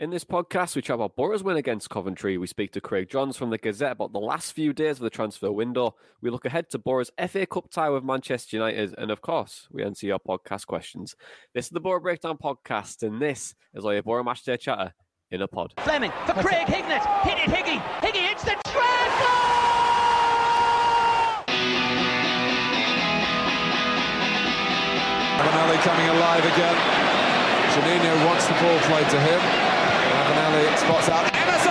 In this podcast, we chat about Boro's win against Coventry. We speak to Craig Johns from the Gazette about the last few days of the transfer window. We look ahead to Boro's FA Cup tie with Manchester United. And of course, we answer your podcast questions. This is the Boro Breakdown podcast, and this is all your Boro Matchday chatter in a pod. Fleming for Craig Hignett. Hit it, Higgy. Higgy hits the treble! Ravanelli coming alive again. Juninho wants the ball played to him. Ravanelli spots out Emerson!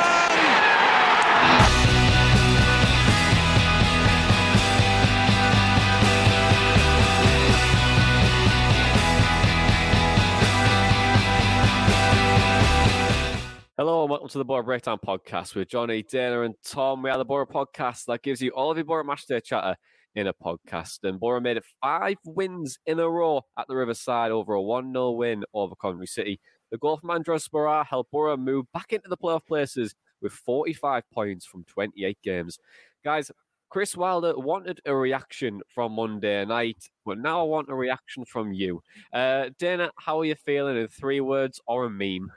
Hello and welcome to the Boro Breakdown podcast with Johnny, Dana, and Tom. We are the Boro podcast that gives you all of your Boro Matchday chatter in a podcast. And Boro made it five wins in a row at the Riverside over a 1 0 win over Coventry City. The goal from Andraž helped Boro move back into the playoff places with 45 points from 28 games. Guys, Chris Wilder wanted a reaction from Monday night, but now I want a reaction from you. Uh, Dana, how are you feeling in three words or a meme?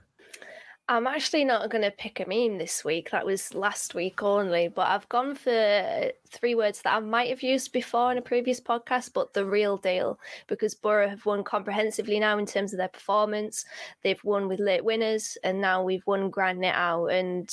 I'm actually not going to pick a meme this week. That was last week only, but I've gone for three words that I might have used before in a previous podcast, but the real deal because Boro have won comprehensively now in terms of their performance. They've won with late winners, and now we've won grand net out. And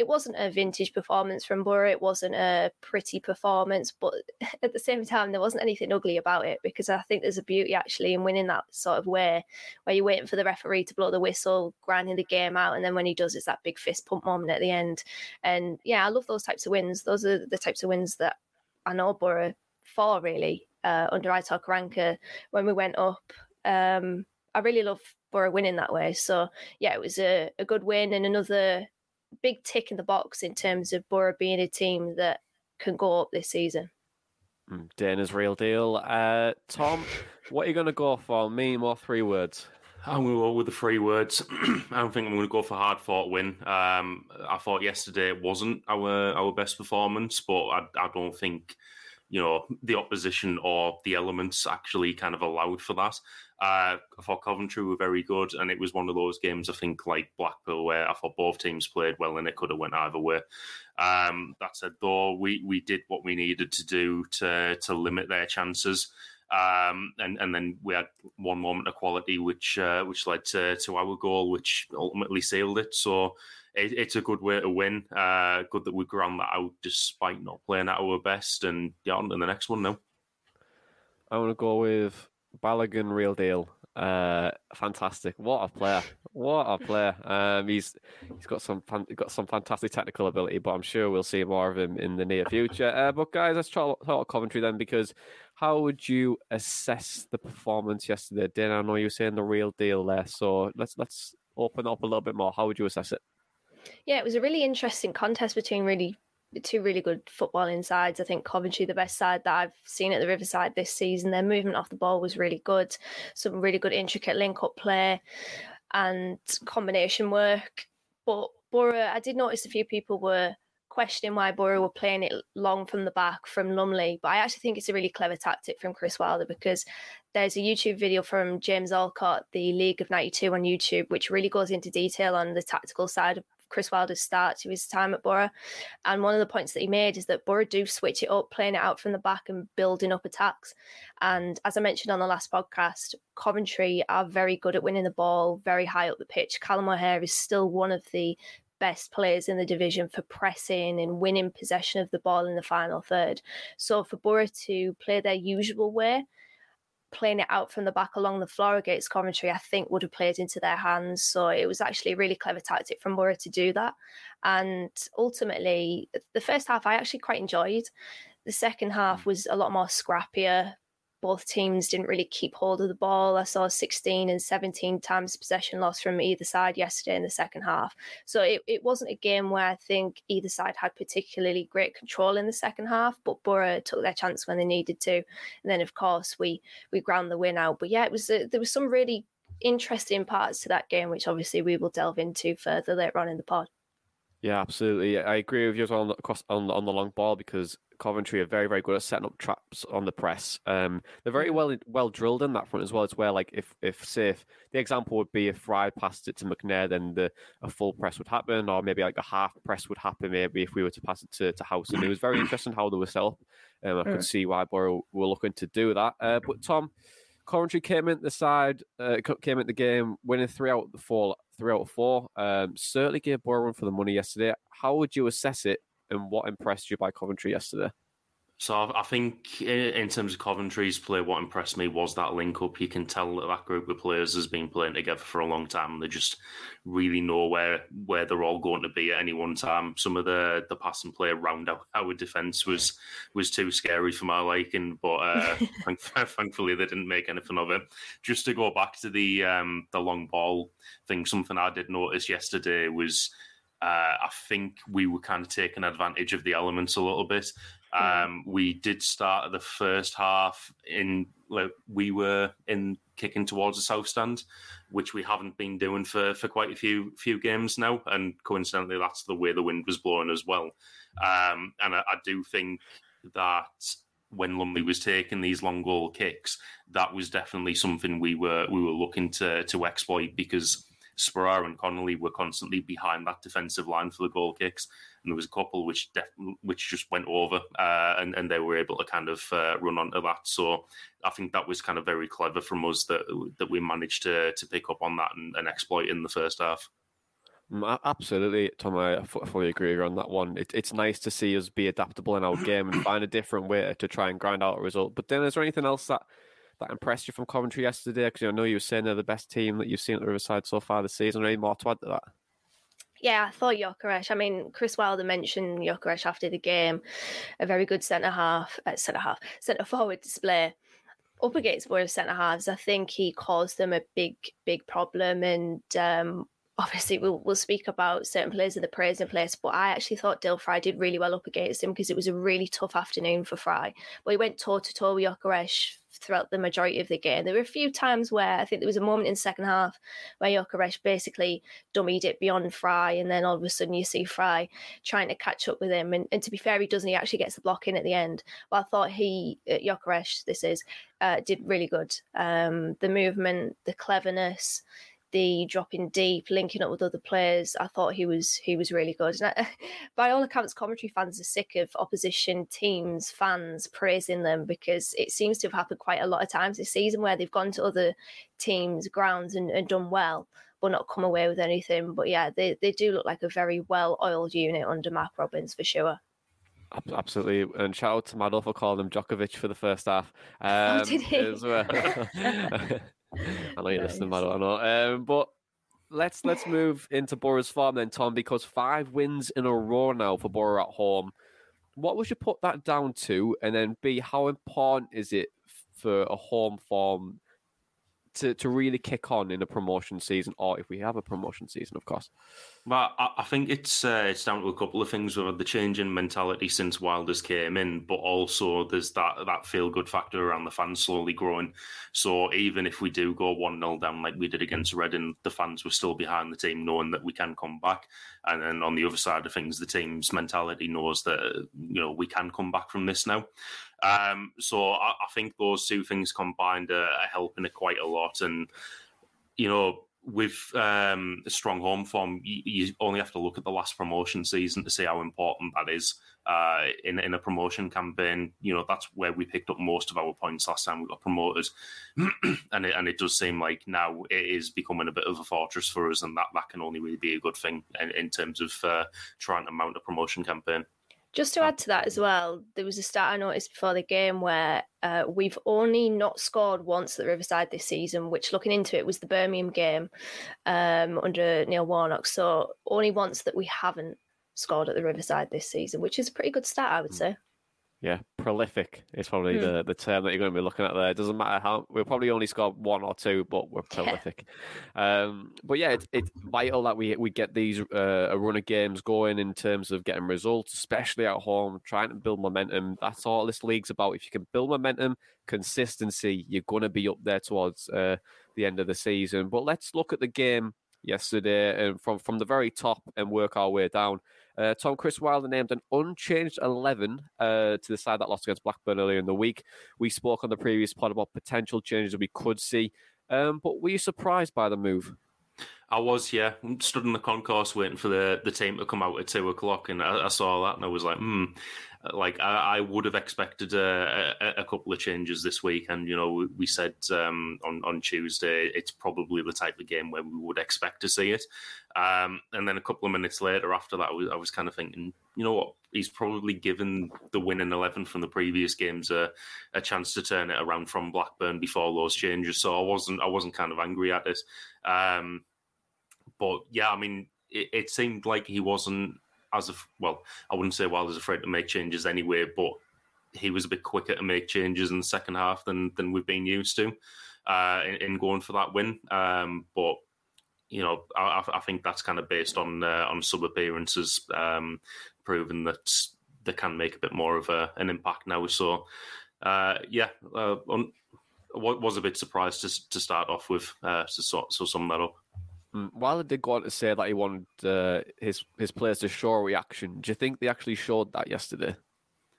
it wasn't a vintage performance from Boro. It wasn't a pretty performance, but at the same time, there wasn't anything ugly about it because I think there's a beauty actually in winning that sort of way where you're waiting for the referee to blow the whistle, grinding the game out, and then when he does, it's that big fist pump moment at the end. And yeah, I love those types of wins. Those are the types of wins that I know Boro for really uh, under Aitor Karanka when we went up. Um, I really love Boro winning that way. So yeah, it was a, a good win and another big tick in the box in terms of Boro being a team that can go up this season. Mm, Dana's real deal. Uh, Tom, what are you going to go for? Meme or three words? I'm going to go with the three words. I don't think I'm going to go for hard fought win. Um, I thought yesterday it wasn't our our best performance, but I, I don't think you know the opposition or the elements actually kind of allowed for that. Uh, I thought Coventry were very good, and it was one of those games I think like Blackpool where I thought both teams played well and it could have went either way. Um, that said, though, we we did what we needed to do to to limit their chances. Um, and and then we had one moment of quality, which uh, which led to to our goal, which ultimately sealed it. So it, it's a good way to win. Uh, good that we ground that out despite not playing at our best. And yeah, on to the next one now. I want to go with Balogun, real deal. Uh, fantastic! What a player! What a player! Um, he's he's got some fan, got some fantastic technical ability, but I'm sure we'll see more of him in the near future. Uh, but guys, let's talk, talk Coventry then, because how would you assess the performance yesterday? Dan, I know you were saying the real deal there, so let's let's open up a little bit more. How would you assess it? Yeah, it was a really interesting contest between really two really good footballing sides. I think Coventry, the best side that I've seen at the Riverside this season. Their movement off the ball was really good. Some really good intricate link up play and combination work. But Boro, I did notice a few people were questioning why Boro were playing it long from the back from Lumley. But I actually think it's a really clever tactic from Chris Wilder because there's a YouTube video from James Alcott, the League of 92 on YouTube, which really goes into detail on the tactical side of Chris Wilder's start to his time at Boro. And one of the points that he made is that Boro do switch it up, playing it out from the back and building up attacks. And as I mentioned on the last podcast, Coventry are very good at winning the ball very high up the pitch. Callum O'Hare is still one of the best players in the division for pressing and winning possession of the ball in the final third. So for Boro to play their usual way, playing it out from the back along the floor against Coventry, I think would have played into their hands. So it was actually a really clever tactic from Boro to do that. And ultimately, the first half I actually quite enjoyed. The second half mm. was a lot more scrappier, both teams didn't really keep hold of the ball. I saw 16 and 17 times possession loss from either side yesterday in the second half. So it, it wasn't a game where I think either side had particularly great control in the second half, but Boro took their chance when they needed to. And then, of course, we we ground the win out. But yeah, it was a, there was some really interesting parts to that game, which obviously we will delve into further later on in the pod. Yeah, absolutely. I agree with you as well on the, on, on the long ball because Coventry are very, very good at setting up traps on the press. Um, they're very well well drilled in that front as well. It's where, like, if if say if the example would be if Fry passed it to McNair, then the a full press would happen, or maybe like a half press would happen. Maybe if we were to pass it to to House, and it was very interesting how they were set up. Um, I could see why Boro were looking to do that. Uh, but Tom, Coventry came in the side, uh, came in the game, winning three out of the four, three out of four. Um, certainly gave Boro run for the money yesterday. How would you assess it and what impressed you by Coventry yesterday? So I think in terms of Coventry's play, what impressed me was that link up. You can tell that that group of players has been playing together for a long time. They just really know where where they're all going to be at any one time. Some of the the pass and play around our, our defence was was too scary for my liking, but uh, thankfully they didn't make anything of it. Just to go back to the um, the long ball thing, something I did notice yesterday was. Uh, I think we were kind of taking advantage of the elements a little bit. Um, we did start the first half in like we were in kicking towards the south stand, which we haven't been doing for, for quite a few few games now, and coincidentally, that's the way the wind was blowing as well. Um, and I, I, do think that when Lumley was taking these long goal kicks, that was definitely something we were we were looking to to exploit because Sporar and Connolly were constantly behind that defensive line for the goal kicks, and there was a couple which def- which just went over, uh, and and they were able to kind of uh, run onto that. So I think that was kind of very clever from us that that we managed to to pick up on that and, and exploit in the first half. Mm, absolutely, Tom. I fully agree on that one. It, it's nice to see us be adaptable in our game and find a different way to try and grind out a result. But then, is there anything else that that impressed you from Coventry yesterday? Because I know you were saying they're the best team that you've seen at the Riverside so far this season. Any more to add to that? Yeah, I thought Gyökeres. I mean, Chris Wilder mentioned Gyökeres after the game. A very good centre half, uh, centre half, centre forward display. Up against Boro centre halves, I think he caused them a big, big problem. And um, obviously, we'll, we'll speak about certain players in the praise in place, but I actually thought Dael Fry did really well up against him because it was a really tough afternoon for Fry. But he went toe to toe with Gyökeres throughout the majority of the game. There were a few times where I think there was a moment in the second half where Gyökeres basically dummied it beyond Fry, and then all of a sudden you see Fry trying to catch up with him. And, and to be fair, he doesn't. He actually gets the block in at the end. But I thought he, uh, Gyökeres, this is, uh, did really good. Um, the movement, the cleverness, the dropping deep, linking up with other players. I thought he was he was really good. And I, by all accounts, commentary fans are sick of opposition teams, fans praising them because it seems to have happened quite a lot of times this season where they've gone to other teams' grounds and, and done well, but not come away with anything. But yeah, they, they do look like a very well oiled unit under Mark Robins for sure. Absolutely, and shout out to Madol for calling him Djokovic for the first half. Um, oh, did he? Well. I know you're listening, but I don't know. Um, but let's let's move into Boro's farm then, Tom, because five wins in a row now for Boro at home. What would you put that down to? And then B, how important is it for a home form to, to really kick on in a promotion season, or if we have a promotion season, of course? Well, I, I think it's uh, it's down to a couple of things. with the change in mentality since Wilders came in, but also there's that that feel good factor around the fans slowly growing. So even if we do go one 0 down like we did against Reading, the fans were still behind the team, knowing that we can come back. And then on the other side of things, the team's mentality knows that you know we can come back from this now. Um, so I, I, think those two things combined are, are helping it quite a lot. And you know, with um, strong home form, you, you, only have to look at the last promotion season to see how important that is uh, in in a promotion campaign. You know, that's where we picked up most of our points last time we got promoted, and it, and it does seem like now it is becoming a bit of a fortress for us, and that that can only really be a good thing in, in terms of uh, trying to mount a promotion campaign. Just to add to that as well, there was a stat I noticed before the game where uh, we've only not scored once at Riverside this season, which looking into it was the Birmingham game um, under Neil Warnock. So only once that we haven't scored at the Riverside this season, which is a pretty good stat, I would hmm. say. Yeah, prolific is probably mm. the, the term that you're going to be looking at there. It doesn't matter how we'll probably only score one or two, but we're prolific. Yeah. Um, but yeah, it's, it's vital that we we get these uh, a run of games going in terms of getting results, especially at home, trying to build momentum. That's all this league's about. If you can build momentum, consistency, you're going to be up there towards uh, the end of the season. But let's look at the game yesterday and from from the very top and work our way down. Uh, Tom Chris Wilder named an unchanged 11 uh, to the side that lost against Blackburn earlier in the week. We spoke on the previous pod about potential changes that we could see, um, but were you surprised by the move? I was, yeah. Stood in the concourse waiting for the, the team to come out at two o'clock, and I, I saw that, and I was like, hmm. Like I, I would have expected a, a, a, couple of changes this week, and you know, we, said um, on on Tuesday it's probably the type of game where we would expect to see it. Um, and then a couple of minutes later, after that, I was, I was kind of thinking, you know what? He's probably given the winning eleven from the previous games a, a chance to turn it around from Blackburn before those changes. So I wasn't I wasn't kind of angry at it. Um, but yeah, I mean, it, it seemed like he wasn't as of well, I wouldn't say Wilder's afraid to make changes anyway, but he was a bit quicker to make changes in the second half than than we've been used to uh, in, in, going for that win. Um, but you know, I, I, think that's kind of based on uh, on sub appearances, um, proving that they can make a bit more of a, an impact now. So, uh, yeah, uh, un- was a bit surprised to to start off with, uh, so so sum that up. Mm, Wilder did go on to say that he wanted uh, his his players to show a reaction. Do you think they actually showed that yesterday?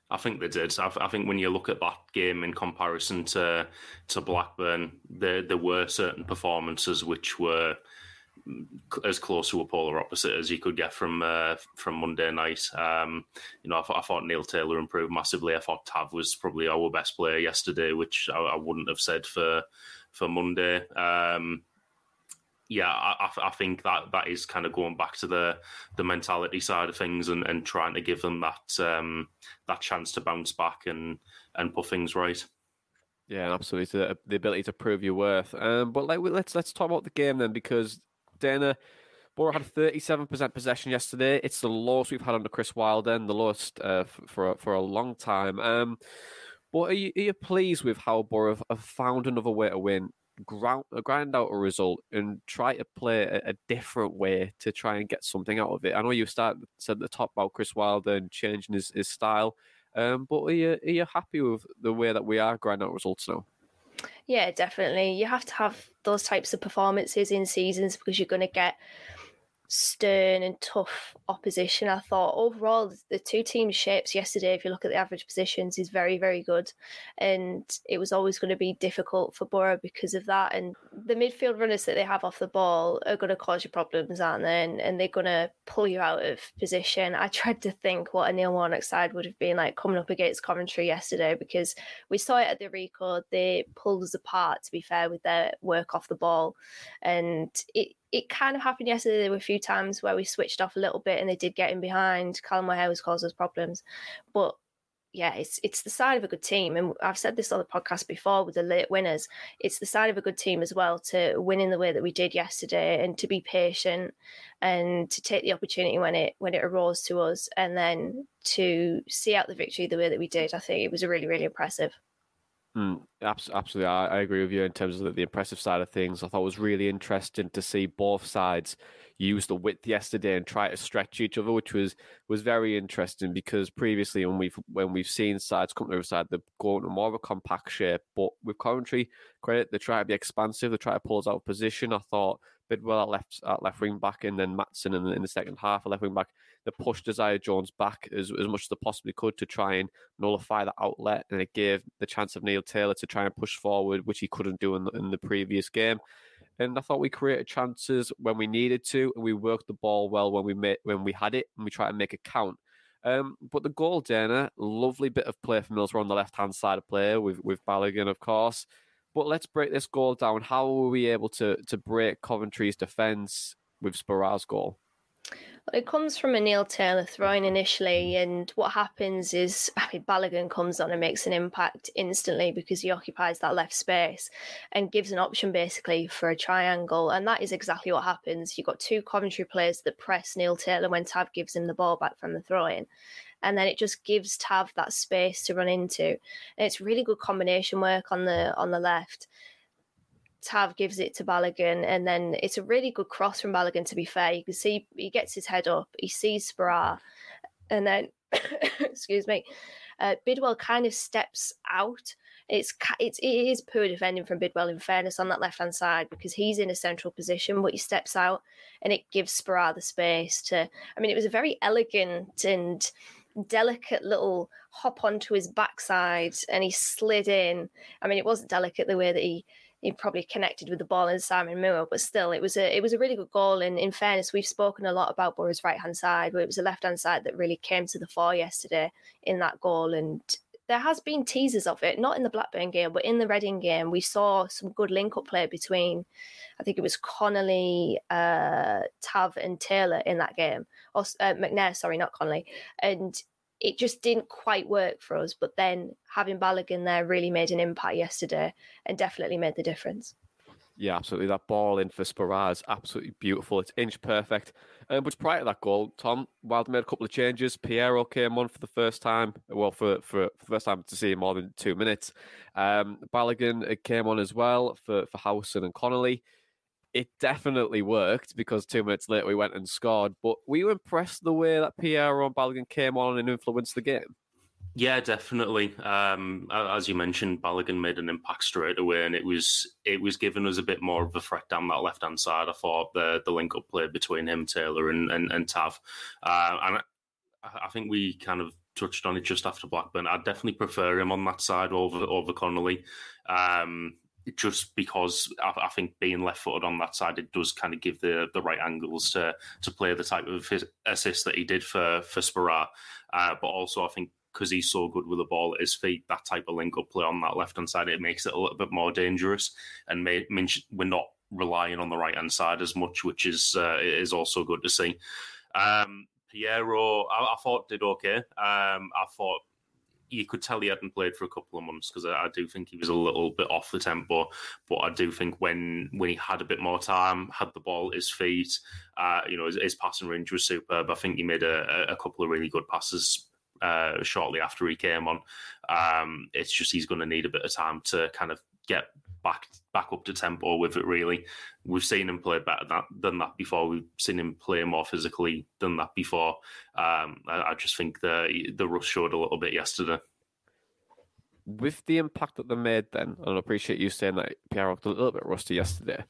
I think they did. I, I, think when you look at that game in comparison to to Blackburn, there there were certain performances which were as close to a polar opposite as you could get from uh, from Monday night. Um, you know, I thought, I thought, Neil Taylor improved massively. I thought Tav was probably our best player yesterday, which I, I wouldn't have said for for Monday. Um, yeah, I, I, think that that is kind of going back to the the mentality side of things and, and trying to give them that um, that chance to bounce back and and put things right. Yeah, absolutely. The, the ability to prove your worth. Um, but like, let's let's talk about the game then, because Dana Boro had thirty seven percent possession yesterday. It's the lowest we've had under Chris Wilder and the lowest uh, for for a long time. Um, but are you, are you pleased with how Boro have found another way to win? Ground, grind out a result and try to play a, a, different way to try and get something out of it. I know you start said the top about Chris Wilder and changing his, his style, um, but are you, are you happy with the way that we are grinding out results now? Yeah, definitely. You have to have those types of performances in seasons because you're going to get stern and tough opposition. I thought overall the two teams' shapes yesterday, if you look at the average positions, is very, very good. And it was always going to be difficult for Boro because of that. And the midfield runners that they have off the ball are going to cause you problems, aren't they? And, and they're going to pull you out of position. I tried to think what a Neil Warnock side would have been like coming up against Coventry yesterday because we saw it at the Ricoh. They pulled us apart, to be fair, with their work off the ball. And it, it kind of happened yesterday. There were a few times where we switched off a little bit and they did get in behind. Callum O'Hare was causing us problems. But yeah, it's it's the side of a good team. And I've said this on the podcast before with the late winners. It's the side of a good team as well to win in the way that we did yesterday and to be patient and to take the opportunity when it when it arose to us and then to see out the victory the way that we did. I think it was a really, really impressive. Mm, absolutely, I, I, agree with you in terms of the, the, impressive side of things. I thought it was really interesting to see both sides use the width yesterday and try to stretch each other, which was was very interesting because previously when we've when we've seen sides come to the side, they've gone more of a compact shape. But with Coventry, credit they try to be expansive, they try to pull us out of position. I thought Bidwell at left at left wing back, and then Maatsen in, in the second half, at left wing back. They pushed Isaiah Jones back as, as much as they possibly could to try and nullify that outlet, and it gave the chance of Neil Taylor to try and push forward, which he couldn't do in the, in the previous game. and I thought we created chances when we needed to, and we worked the ball well when we made when we had it, and we tried to make it count. Um, but the goal, Dana, lovely bit of play from Middlesbrough on the left hand side of play with with Balogun, of course. But let's break this goal down. How were we able to to break Coventry's defence with Sporar's goal? It comes from a Neil Taylor throwing initially, mm. and what happens is I mean, Balogun comes on and makes an impact instantly because he occupies that left space and gives an option basically for a triangle. And that is exactly what happens. You've got two Coventry players that press Neil Taylor when Tav gives him the ball back from the throw in. And then it just gives Tav that space to run into. And it's really good combination work on the on the left. Tav gives it to Balogun, and then it's a really good cross from Balogun. To be fair, you can see he gets his head up, he sees Sporar, and then excuse me, uh, Bidwell kind of steps out. It's it's it is poor defending from Bidwell. In fairness, on that left hand side because he's in a central position, but he steps out, and it gives Sporar the space to. I mean, it was a very elegant and delicate little hop onto his backside, and he slid in. I mean, it wasn't delicate the way that he he probably connected with the ball in Simon Moore, but still, it was a it was a really good goal. And in fairness, we've spoken a lot about Boro's right hand side, but it was the left hand side that really came to the fore yesterday in that goal. And there has been teasers of it, not in the Blackburn game, but in the Reading game, we saw some good link up play between, I think it was Connolly, uh, Tav, and Taylor in that game, or uh, McNair, sorry, not Connolly, and it just didn't quite work for us. But then having Balogun there really made an impact yesterday and definitely made the difference. Yeah, absolutely. That ball in for Sporar absolutely beautiful. It's inch perfect. Um, but prior to that goal, Tom Wild made a couple of changes. Payero came on for the first time. Well, for for, for the first time to see him more than two minutes. Um, Balogun uh, came on as well for for Howson and Connolly it definitely worked because two minutes later we went and scored. But were you impressed the way that Payero and Balogun came on and influenced the game? Yeah, definitely. Um, as you mentioned, Balogun made an impact straight away, and it was it was giving us a bit more of a threat down that left hand side. I thought the the link up play between him, Taylor, and and, and Tav, uh, and I, I think we kind of touched on it just after Blackburn. I definitely prefer him on that side over over Connolly. Um, just because I, I, think being left footed on that side, it does kind of give the the right angles to to play the type of assist that he did for for Sporar. Uh, but also, I think because he's so good with the ball at his feet, that type of link up play on that left hand side, it makes it a little bit more dangerous. And may, we're not relying on the right hand side as much, which is uh, is also good to see. Um, Payero, I, I, thought did okay. Um, I thought you could tell he hadn't played for a couple of months because I, I, do think he was a little bit off the tempo. But I do think when when he had a bit more time, had the ball at his feet, uh, you know, his, his, passing range was superb. I think he made a, a couple of really good passes uh, shortly after he came on. Um, it's just he's going to need a bit of time to kind of get back back up to tempo with it. Really, we've seen him play better that, than that before. We've seen him play more physically than that before. Um, I, I, just think the the rush showed a little bit yesterday. With the impact that they made, then, and I appreciate you saying that Pierre looked a little bit rusty yesterday.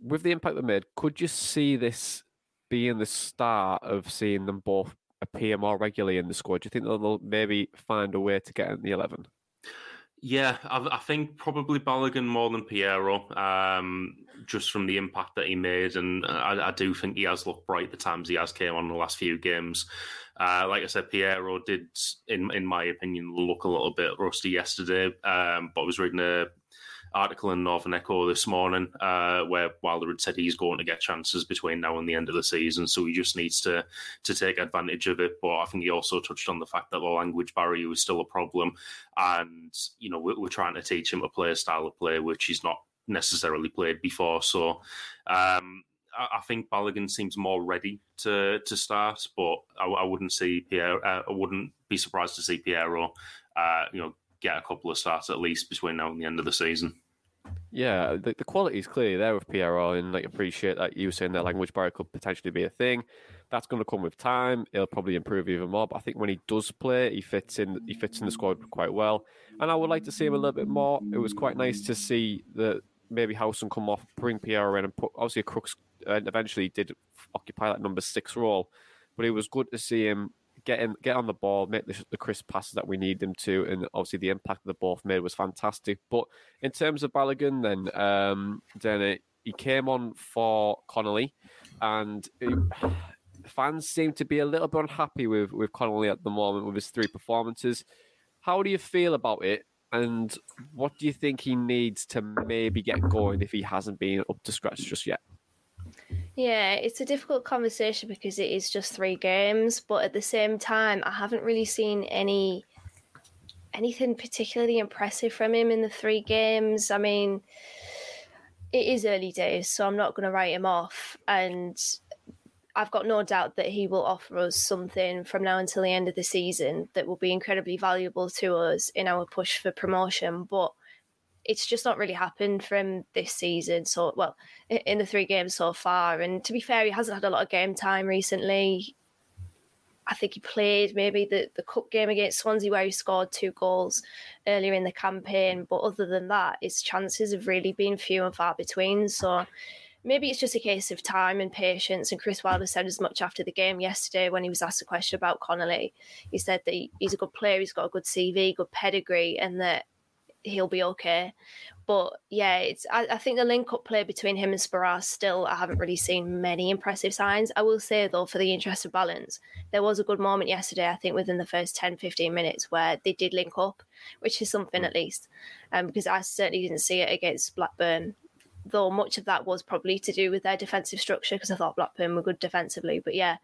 With the impact they made, could you see this being the start of seeing them both appear more regularly in the squad? Do you think they'll maybe find a way to get in the eleven? Yeah, I, I, think probably Balogun more than Payero, um, just from the impact that he made, and I, I, do think he has looked bright the times he has came on the last few games. Uh, like I said, Payero did, in in my opinion, look a little bit rusty yesterday, um, but I was reading a article in Northern Echo this morning uh, where Wilder had said he's going to get chances between now and the end of the season, so he just needs to to take advantage of it. But I think he also touched on the fact that the language barrier is still a problem, and you know we're, we're trying to teach him to play a style of play which he's not necessarily played before. So. Um, I think Balogun seems more ready to to start, but I, I wouldn't see Pierre. Uh, I wouldn't be surprised to see Payero, uh, you know, get a couple of starts at least between now and the end of the season. Yeah, the, the quality is clearly there with Payero, and like appreciate that you saying that language barrier could potentially be a thing. That's going to come with time. It'll probably improve even more. But I think when he does play, he fits in. He fits in the squad quite well, and I would like to see him a little bit more. It was quite nice to see that maybe Howson come off, bring Payero in, and put obviously Crooks, and eventually did occupy that number six role. But it was good to see him get him get on the ball, make the, the crisp passes that we need them to, and obviously the impact the both made was fantastic. But in terms of Balogun, then um, then it, he came on for Connolly, and it, fans seem to be a little bit unhappy with with Connolly at the moment with his three performances. How do you feel about it? And what do you think he needs to maybe get going if he hasn't been up to scratch just yet? Yeah, it's a difficult conversation because it is just three games, but at the same time, I haven't really seen any anything particularly impressive from him in the three games. I mean, it is early days, so I'm not going to write him off, and I've got no doubt that he will offer us something from now until the end of the season that will be incredibly valuable to us in our push for promotion. But it's just not really happened from this season. So, well, in the three games so far. And to be fair, he hasn't had a lot of game time recently. I think he played maybe the, the cup game against Swansea where he scored two goals earlier in the campaign. But other than that, his chances have really been few and far between. So maybe it's just a case of time and patience. And Chris Wilder said as much after the game yesterday when he was asked a question about Connolly. He said that he's a good player, he's got a good CV, good pedigree, and that he'll be okay. But yeah, it's I, I think the link up play between him and Sporar still I haven't really seen many impressive signs. I will say though, for the interest of balance, there was a good moment yesterday, I think within the first 10, 15 minutes where they did link up, which is something at least. Um, because I certainly didn't see it against Blackburn though much of that was probably to do with their defensive structure because I thought Blackburn were good defensively. But yeah,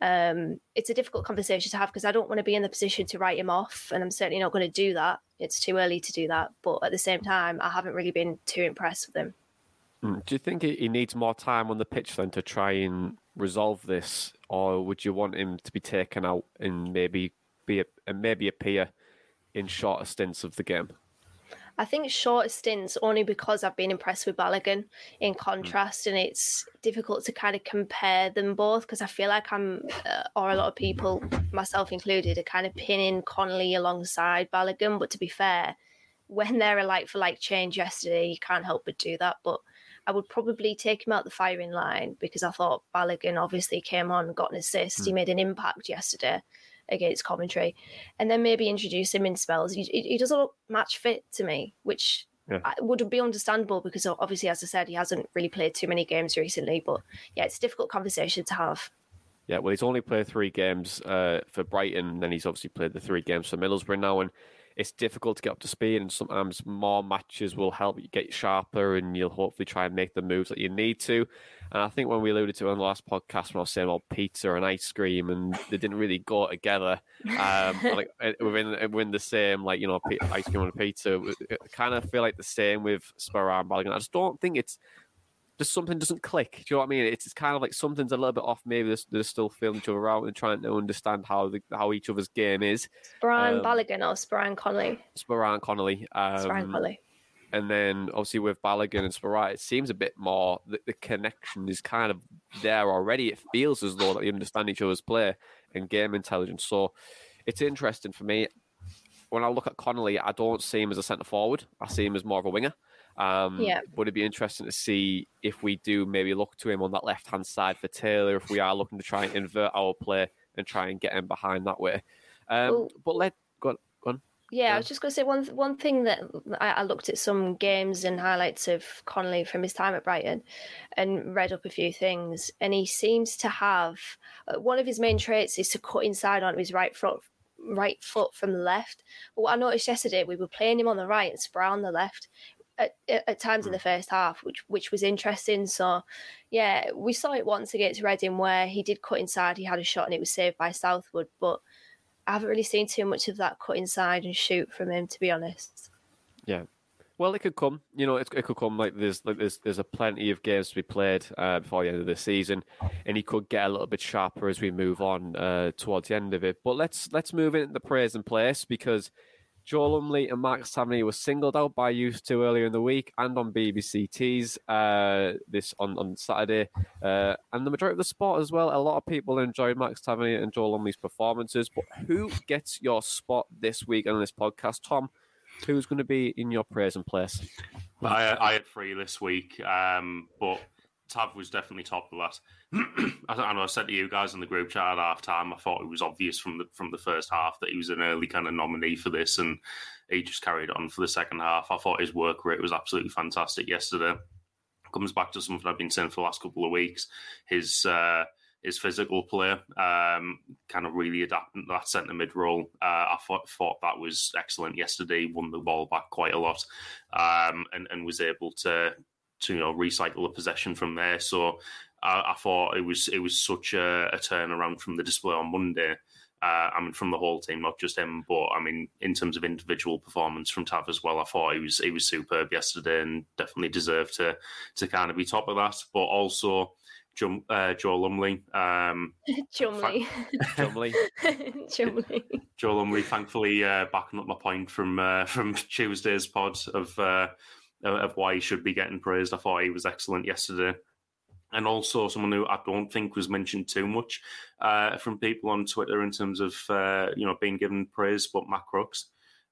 um, it's a difficult conversation to have because I don't want to be in the position to write him off, and I'm certainly not going to do that. It's too early to do that. But at the same time, I haven't really been too impressed with him. Hmm, do you think he needs more time on the pitch then to try and resolve this, or would you want him to be taken out and maybe be a, and maybe appear in shorter stints of the game? I think short stints only because I've been impressed with Balogun in mm. contrast, and it's difficult to kind of compare them both because I feel like I'm, uh, or a lot of people, myself included, are kind of pinning Connolly alongside Balogun. But to be fair, when they're a like for like change yesterday, you can't help but do that. But I would probably take him out the firing line because I thought Balogun obviously came on, got an assist, mm. he made an impact yesterday against Coventry, and then maybe introduce him in spells. He, he doesn't look match fit to me, which yeah. would be understandable because obviously, as I said, he hasn't really played too many games recently. But yeah, it's a difficult conversation to have. Yeah, well, he's only played three games uh, for Brighton, and then he's obviously played the three games for Middlesbrough now, and it's difficult to get up to speed. And sometimes more matches will help you get sharper, and you'll hopefully try and make the moves that you need to. And I think when we alluded to on the last podcast, when I was saying about pizza and ice cream, and they didn't really go together, um, like eh, within within the same, like you know, ice cream and pizza, kind of feel like the same with Sporar and Balogun. I just don't think it's just something doesn't click. Do you know what I mean? It's, it's kind of like something's a little bit off. Maybe they're, they're still feeling each other out and trying to understand how the, how each other's game is. Sporar um, Balogun or Sporar Connolly? Sporar Connolly. Um, Sporar Connolly. And then obviously with Balogun and Sporar, it seems a bit more the, the connection is kind of there already. It feels as though that they understand each other's play and game intelligence. So it's interesting for me. When I look at Connolly, I don't see him as a centre forward. I see him as more of a winger. Um, yeah. Would it'd be interesting to see if we do maybe look to him on that left hand side for Taylor, if we are looking to try and invert our play and try and get him behind that way. Um, but let go on. Go on. Yeah, I was just going to say one one thing that I, I, looked at some games and highlights of Connolly from his time at Brighton, and read up a few things, and he seems to have uh, one of his main traits is to cut inside on his right foot, right foot from the left. But what I noticed yesterday, we were playing him on the right and Sporar on the left, at, at, times in the first half, which which was interesting. So, yeah, we saw it once against Reading where he did cut inside, he had a shot, and it was saved by Southwood. But I haven't really seen too much of that cut inside and shoot from him, to be honest. Yeah. Well, it could come. You know, it, it could come like there's like there's there's a plenty of games to be played uh, before the end of the season, and he could get a little bit sharper as we move on uh, towards the end of it. But let's let's move into the praise and place because Joe Lumley and Marcus Tavernier were singled out by you two earlier in the week and on BBC Tees uh, this on, on Saturday. Uh, and the majority of the spot as well. A lot of people enjoyed Marcus Tavernier and Joe Lumley's performances. But who gets your spot this week on this podcast? Tom, who's going to be in your praise and place? I, I had three this week, um, but Tav was definitely top of the last. I, know I said to you guys in the group chat at half time, I thought it was obvious from the from the first half that he was an early kind of nominee for this, and he just carried on for the second half. I thought his work rate was absolutely fantastic yesterday. comes back to something I've been saying for the last couple of weeks. His uh, his physical play, um, kind of really adapting that centre mid role. Uh, I thought, thought, that was excellent yesterday. Won the ball back quite a lot, um, and and was able to to you know recycle the possession from there. So I, I thought it was it was such a, a turnaround from the display on Monday. Uh, I mean, from the whole team, not just him, but I mean, in terms of individual performance from Tav as well, I thought he was he was superb yesterday and definitely deserved to to kind of be top of that. But also, Jum, uh, Joe Lumley, um, Chumley, Chumley, Chumley, Joe Lumley, thankfully uh, backing up my point from uh, from Tuesday's pod of uh, of why he should be getting praised. I thought he was excellent yesterday and also someone who I don't think was mentioned too much uh, from people on Twitter in terms of uh, you know being given praise, but Matt Crooks,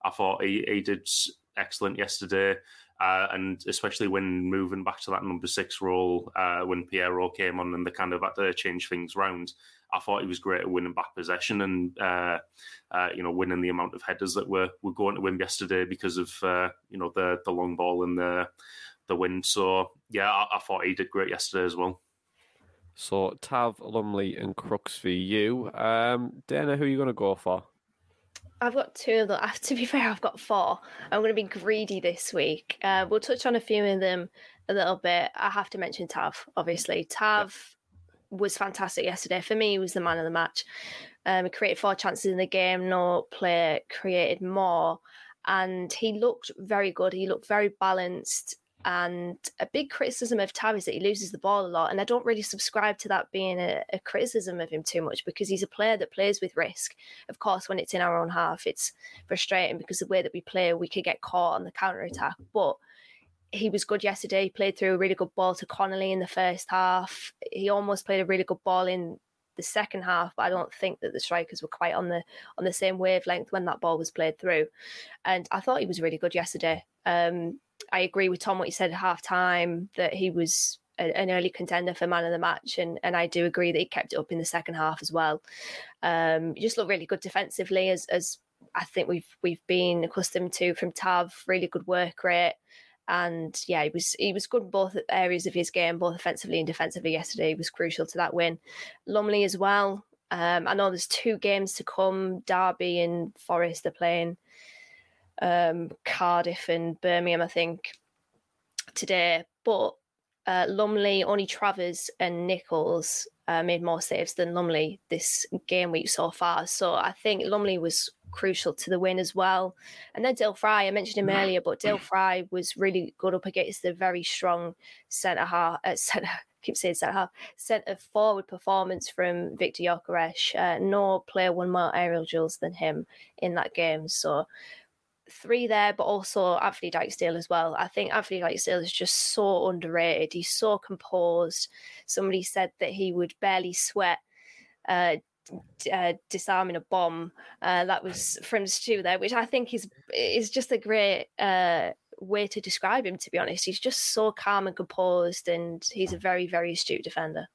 I thought he, he did excellent yesterday, uh, and especially when moving back to that number six role uh, when Payero came on and they kind of had to change things round. I thought he was great at winning back possession and uh, uh, you know winning the amount of headers that were were going to win yesterday because of you know the the long ball and the the win. So yeah, I, I, thought he did great yesterday as well. So Tav, Lumley, and Crooks for you. Um, Dana, who are you going to go for? I've got two of them. To be fair, I've got four. I'm going to be greedy this week. Uh, we'll touch on a few of them a little bit. I have to mention Tav, obviously. Tav was fantastic yesterday. For me, he was the man of the match. Um, he created four chances in the game. No player created more. And he looked very good. He looked very balanced. And a big criticism of Tav is that he loses the ball a lot. And I don't really subscribe to that being a, a, criticism of him too much because he's a player that plays with risk. Of course, when it's in our own half, it's frustrating because the way that we play, we could get caught on the counter attack. But he was good yesterday. He played through a really good ball to Connolly in the first half. He almost played a really good ball in the second half, but I don't think that the strikers were quite on the on the same wavelength when that ball was played through. And I thought he was really good yesterday. Um, I agree with Tom what he said at half time that he was a, an early contender for man of the match, and and I do agree that he kept it up in the second half as well. Um, he just looked really good defensively, as as I think we've we've been accustomed to from Tav. Really good work rate, and yeah, he was he was good in both areas of his game, both offensively and defensively. Yesterday, he was crucial to that win. Lumley as well. Um, I know there's two games to come. Derby and Forest are playing um, Cardiff and Birmingham, I think, today. But uh, Lumley, only Travers, and Nicholls uh, made more saves than Lumley this game week so far. So I think Lumley was crucial to the win as well. And then Dael Fry, I mentioned him earlier, but Dael Fry was really good up against the very strong centre half, uh, centre. keep saying centre half, centre forward performance from Victor Gyökeres. Uh, no player won more aerial duels than him in that game. So three there, but also Anthony Dijksteel as well. I think Anthony Dijksteel is just so underrated. He's so composed. Somebody said that he would barely sweat. Uh, uh, disarming a bomb. Uh, that was from Stu there, which I think is is just a great uh, way to describe him. To be honest, he's just so calm and composed, and he's a very very astute defender.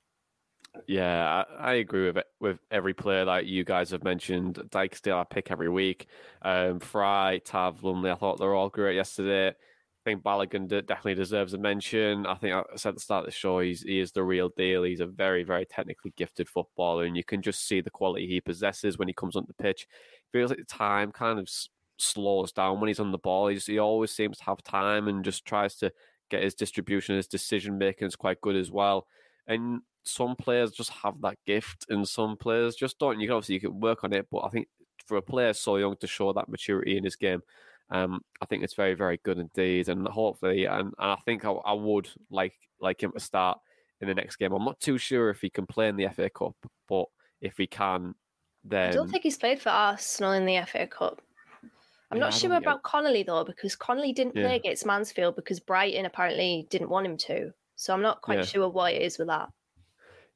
Yeah, I, I, agree with it, with every player that you guys have mentioned. Dijksteel, I pick every week. Um, Fry, Tav, Lumley, I thought they were all great yesterday. I think Balogun definitely deserves a mention. I think I said at the start of the show, he's, he is the real deal. He's a very, very technically gifted footballer, and you can just see the quality he possesses when he comes on the pitch. Feels like the time kind of slows down when he's on the ball. He's, he always seems to have time and just tries to get his distribution, his decision making is quite good as well. And some players just have that gift, and some players just don't. You can obviously you can work on it, but I think for a player so young to show that maturity in his game, um, I think it's very, very good indeed. And hopefully, and, and I think I, I, would like like him to start in the next game. I'm not too sure if he can play in the FA Cup, but if he can, then I don't think he's played for Arsenal in the FA Cup. I'm yeah, not sure about Connolly though, because Connolly didn't yeah. play against Mansfield because Brighton apparently didn't want him to. So I'm not quite yeah. sure what it is with that.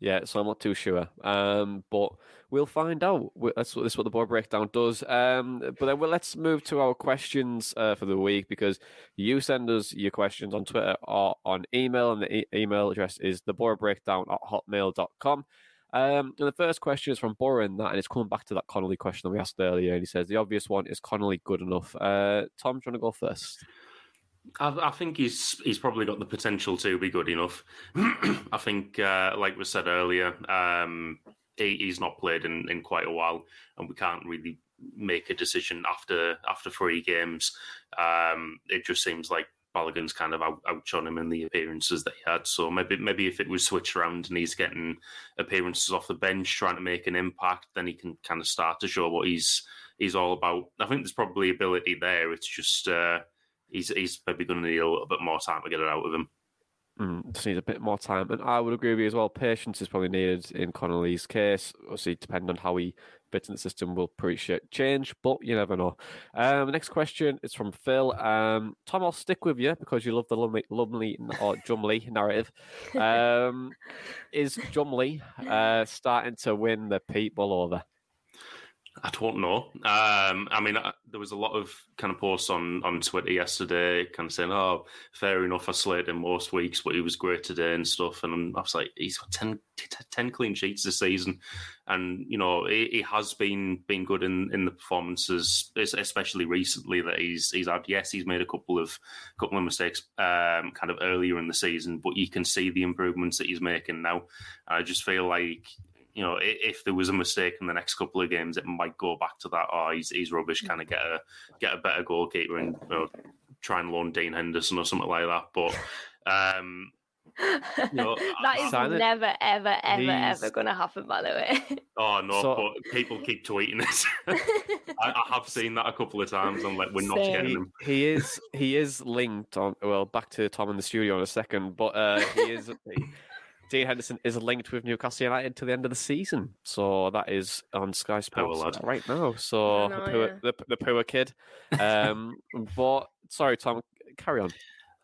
Yeah, so I'm not too sure. Um, but we'll find out. That's what, that's what the Boro Breakdown does. Um, but then let's move to our questions uh, for the week because you send us your questions on Twitter or on email, and the e- email address is theborobreakdown at hotmail.com. Um, and the first question is from Boren, that, and it's coming back to that Connolly question that we asked earlier. And he says the obvious one is Connolly good enough? Uh, Tom, do you want to go first? I, I, think he's he's probably got the potential to be good enough. I think, uh, like we said earlier, um, he, he's not played in, in quite a while, and we can't really make a decision after after three games. Um, it just seems like Balogun's kind of out, outshone him in the appearances that he had. So maybe maybe if it was switched around and he's getting appearances off the bench, trying to make an impact, then he can kind of start to show what he's he's all about. I think there's probably ability there. It's just uh, he's he's maybe going to need a little bit more time to get it out of him. Mm, just need a bit more time, and I would agree with you as well. Patience is probably needed in Connolly's case. Obviously, depending on how he fits in the system, will appreciate change, but you never know. Um, next question is from Phil. Um, Tom, I'll stick with you because you love the Lumley, Lumley or Jumley narrative. Um, is Jumley uh, starting to win the people over? I don't know. Um, I mean, I, there was a lot of kind of posts on, on Twitter yesterday, kind of saying, "Oh, fair enough. I slated him most weeks, but he was great today and stuff." And I was like, "He's got 10, 10 clean sheets this season, and you know, he, he, has been been good in, in the performances, especially recently that he's he's had. Yes, he's made a couple of couple of mistakes, um, kind of earlier in the season, but you can see the improvements that he's making now. I just feel like you know, if there was a mistake in the next couple of games, it might go back to that. Oh, he's he's rubbish. Kind of get a get a better goalkeeper and you know, try and loan Dean Henderson or something like that. But um, you know, that is never, ever, ever, he's... ever going to happen. By the way. Oh no! So... But people keep tweeting it. I, I, have seen that a couple of times. I'm like, we're not Same. getting him. He is he is linked on. Well, back to Tom in the studio in a second, but uh, he is. Dean Henderson is linked with Newcastle United to the end of the season. So that is on Sky Sports right now. So know, the, poor, yeah. the, the poor kid. Um, but sorry, Tom, carry on.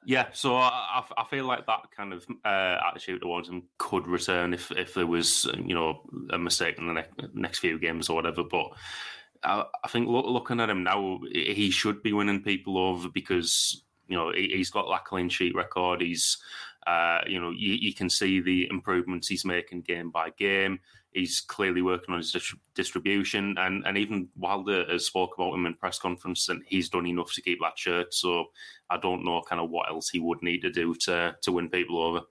Yeah, so I, I feel like that kind of uh, attitude towards him could return if, if there was, you know, a mistake in the ne- next few games or whatever. But I, I think look, looking at him now, he should be winning people over because you know he, has got that clean sheet record. He's uh, you know, you, you, can see the improvements he's making game by game. He's clearly working on his distribution, and, and even Wilder has spoke about him in press conference, and he's done enough to keep that shirt. So I don't know kind of what else he would need to do to to win people over.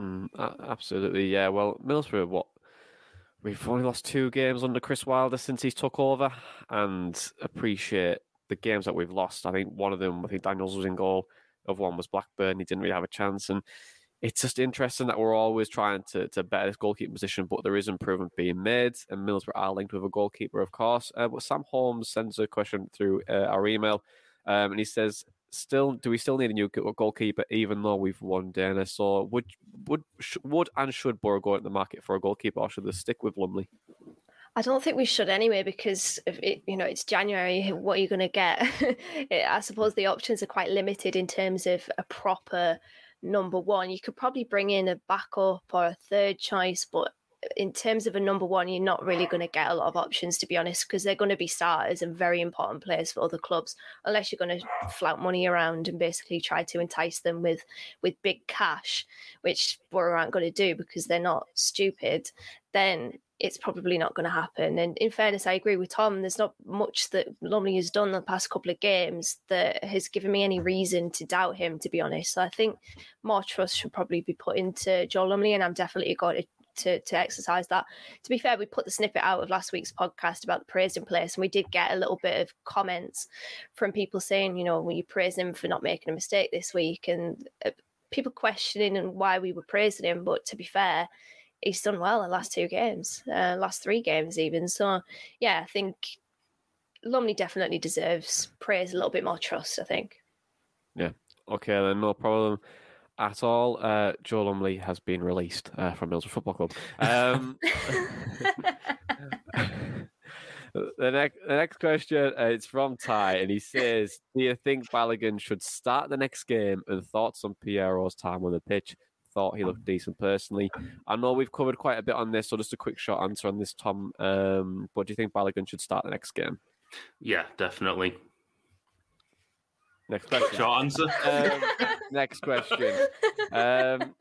Mm, absolutely, yeah. Well, Middlesbrough, what we've only lost two games under Chris Wilder since he's took over, and appreciate the games that we've lost. I think one of them, I think Daniels was in goal of one was Blackburn. He didn't really have a chance. And it's just interesting that we're always trying to, to better this goalkeeper position, but there is improvement being made. And Middlesbrough are linked with a goalkeeper, of course. Uh, but Sam Holmes sends a question through uh, our email, um, and he says, "Still, do we still need a new goalkeeper, even though we've won Dana? So would would would and should Boro go at the market for a goalkeeper, or should they stick with Lumley?" I don't think we should anyway because if it, you know it's January. What are you going to get? I suppose the options are quite limited in terms of a proper number one. You could probably bring in a backup or a third choice, but in terms of a number one, you're not really going to get a lot of options, to be honest, because they're going to be starters and very important players for other clubs, unless you're going to flout money around and basically try to entice them with with big cash, which Boro aren't going to do because they're not stupid. Then it's probably not going to happen. And in fairness, I agree with Tom. There's not much that Lumley has done the past couple of games that has given me any reason to doubt him, to be honest. So I think more trust should probably be put into Joe Lumley, and I'm definitely going to. To, to exercise that. To be fair, we put the snippet out of last week's podcast about the praise in place, and we did get a little bit of comments from people saying, you know, you praise him for not making a mistake this week, and uh, people questioning and why we were praising him. But to be fair, he's done well in the last two games, uh, last three games even. So yeah, I think Lumley definitely deserves praise, a little bit more trust. I think. Yeah. Okay, then no problem at all. Uh, Joe Lumley has been released uh, from Middlesbrough Football Club. Um, the next, the next question uh, it's from Ty, and he says, "Do you think Balogun should start the next game? And thoughts on Payero's time on the pitch? Thought he looked decent personally. I know we've covered quite a bit on this, so just a quick short answer on this, Tom. Um, but do you think Balogun should start the next game? Yeah, definitely. Next question. Short answer. Um, next question. Um,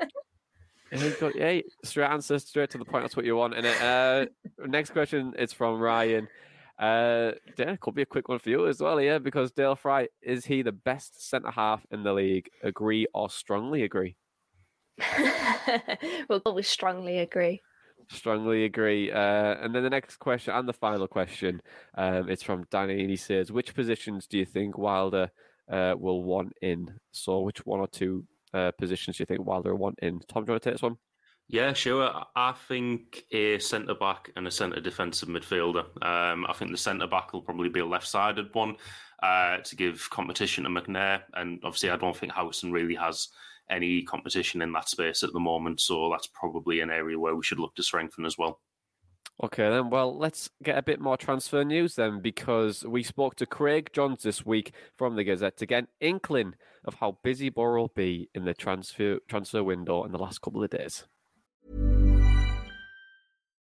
yeah, straight answer, straight to the point. That's what you want. And uh, next question is from Ryan. Uh, yeah, could be a quick one for you as well, yeah, because Dael Fry is he the best centre half in the league? Agree or strongly agree? we'll always strongly agree. Strongly agree. Uh, and then the next question and the final question, um, it's from Danny, and he says, "Which positions do you think Wilder uh, will want in? So, which one or two uh, positions do you think Wilder will want in?" Tom, do you want to take this one? Yeah, sure. I think a centre back and a centre defensive midfielder. Um, I think the centre back will probably be a left sided one uh, to give competition to McNair. And obviously, I don't think Howson really has any competition in that space at the moment. So that's probably an area where we should look to strengthen as well. Okay, then. Well, let's get a bit more transfer news then, because we spoke to Craig Johns this week from the Gazette to get an inkling of how busy Boro will be in the transfer transfer window in the last couple of days.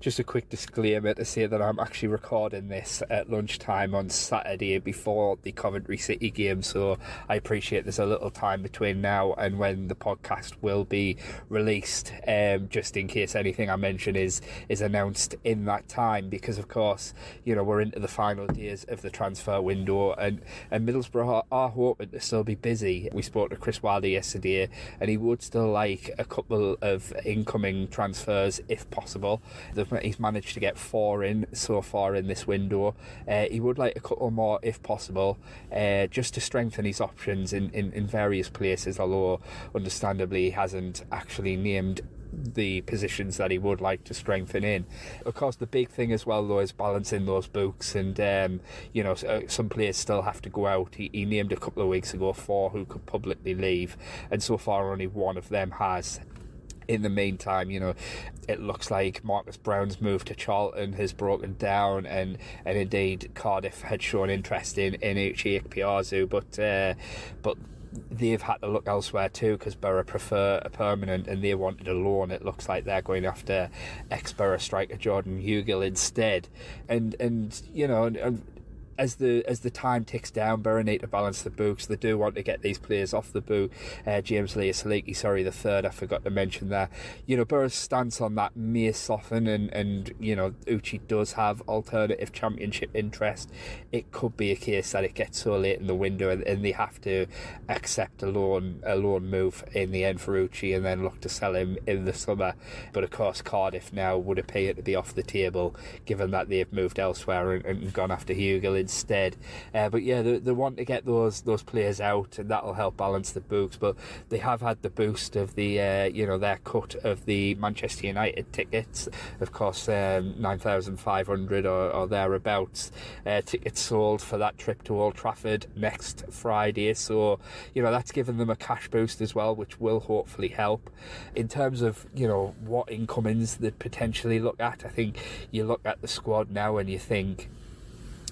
Just a quick disclaimer to say that I'm actually recording this at lunchtime on Saturday before the Coventry City game, so I appreciate there's a little time between now and when the podcast will be released, um, just in case anything I mention is is announced in that time, because of course, you know, we're into the final days of the transfer window, and, and Middlesbrough are, hoping to still be busy. We spoke to Chris Wilder yesterday, and he would still like a couple of incoming transfers if possible. The he's managed to get four in so far in this window. Uh, he would like a couple more if possible, uh, just to strengthen his options in, in, in various places, although understandably he hasn't actually named the positions that he would like to strengthen in. Of course, the big thing as well, though, is balancing those books, and um, you know, uh, some players still have to go out. He, he, named a couple of weeks ago four who could publicly leave, and so far only one of them has in the meantime, you know, it looks like Marcus Brown's move to Charlton has broken down, and, and indeed Cardiff had shown interest in in Uche Ikpeazu, but uh, but they've had to look elsewhere too because Boro prefer a permanent and they wanted a loan. It looks like they're going after ex-Boro striker Jordan Hugill instead, and and you know. And, as the as the time ticks down, Boro need to balance the books. They do want to get these players off the book. Uh, James Lea Siliki, sorry, the third, I forgot to mention there. You know, Boro's stance on that may soften, and, and you know, Uche does have alternative championship interest. It could be a case that it gets so late in the window and, and they have to accept a loan a loan move in the end for Uche and then look to sell him in the summer. But of course, Cardiff now would appear to be off the table given that they've moved elsewhere and, and gone after Hugill instead. Uh, but yeah, they, they want to get those those players out, and that'll help balance the books. But they have had the boost of the uh, you know their cut of the Manchester United tickets, of course, um, nine thousand five hundred or, or thereabouts. Uh, tickets sold for that trip to Old Trafford next Friday, so you know that's given them a cash boost as well, which will hopefully help. In terms of you know what incomings they potentially look at, I think you look at the squad now and you think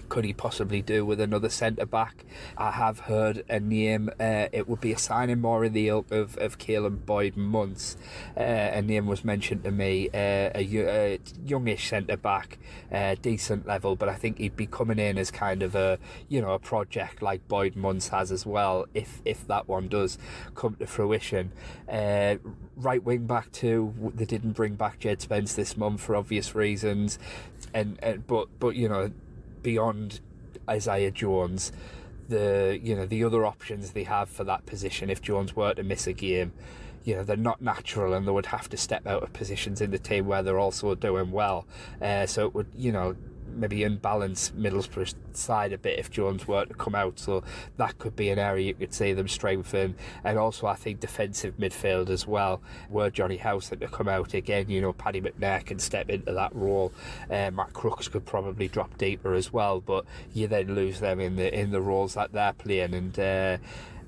could he possibly do with another centre back? I have heard a name. Uh, it would be a signing more in the ilk of, of Caolan Boyd Munce. Uh, a name was mentioned to me, uh, a, a, youngish centre back, uh, decent level, but I think he'd be coming in as kind of a you know a project like Boyd Munce has as well. If if that one does come to fruition, uh, right wing back too. They didn't bring back Jed Spence this month for obvious reasons, and, and but but you know beyond Isaiah Jones, the you know the other options they have for that position if Jones were to miss a game, you know they're not natural and they would have to step out of positions in the team where they're also doing well. Uh, so it would you know maybe unbalance Middlesbrough's side a bit if Jones weren't to come out. So that could be an area you could see them strengthen. And also, I think defensive midfield as well. Were Jonny Howson to come out again, you know, Paddy McNair can step into that role. Uh, Matt Crooks could probably drop deeper as well, but you then lose them in the in the roles that they're playing and. Uh,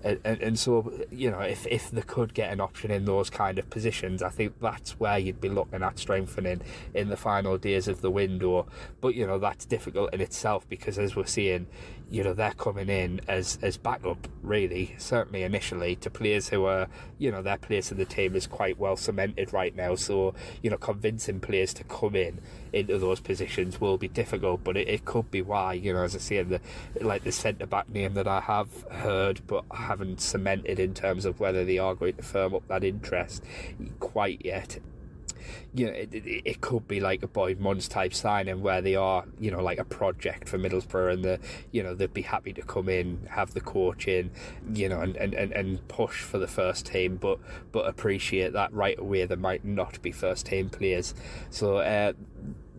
and, and, so you know if if they could get an option in those kind of positions I think that's where you'd be looking at strengthening in the final days of the window. But you know that's difficult in itself because as we're seeing you know they're coming in as as backup really certainly initially to players who are you know their place in the team is quite well cemented right now. So you know convincing players to come in into those positions will be difficult but it, it could be why you know as I say the like the centre back name that I have heard but I haven't cemented in terms of whether they are going to firm up that interest quite yet you know, it, it, it, could be like a Boyd Munce type signing where they are, you know, like a project for Middlesbrough and the, you know, they'd be happy to come in, have the coach in, you know, and, and, and push for the first team, but but appreciate that right away there might not be first team players. So uh,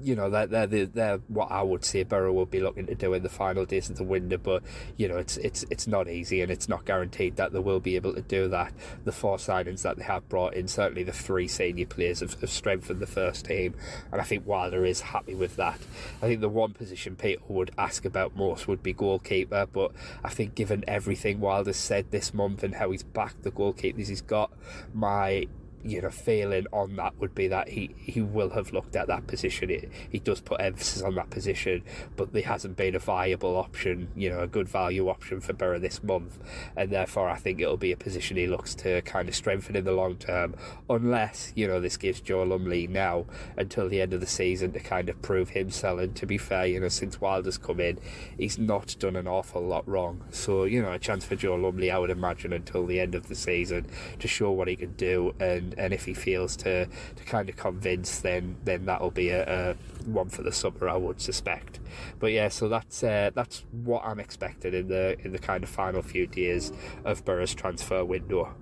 you know they're, they're they're what I would say Boro will be looking to do in the final days of the window but you know it's it's it's not easy and it's not guaranteed that they will be able to do that. The four signings that they have brought in certainly the three senior players have, have strengthened the first team and I think Wilder is happy with that. I think the one position people would ask about most would be goalkeeper but I think given everything Wilder's said this month and how he's backed the goalkeepers he's got my you know, failing on that would be that he, he will have looked at that position. It, he does put emphasis on that position, but there hasn't been a viable option, you know, a good value option for Boro this month. And therefore, I think it'll be a position he looks to kind of strengthen in the long term, unless, you know, this gives Joe Lumley now until the end of the season to kind of prove himself. And to be fair, you know, since Wilder's come in, he's not done an awful lot wrong. So, you know, a chance for Joe Lumley, I would imagine, until the end of the season to show what he can do. And and, and if he feels to to kind of convince, then then that'll be a, a one for the summer, I would suspect. But yeah, so that's uh, that's what I'm expecting in the in the kind of final few days of Boro's transfer window.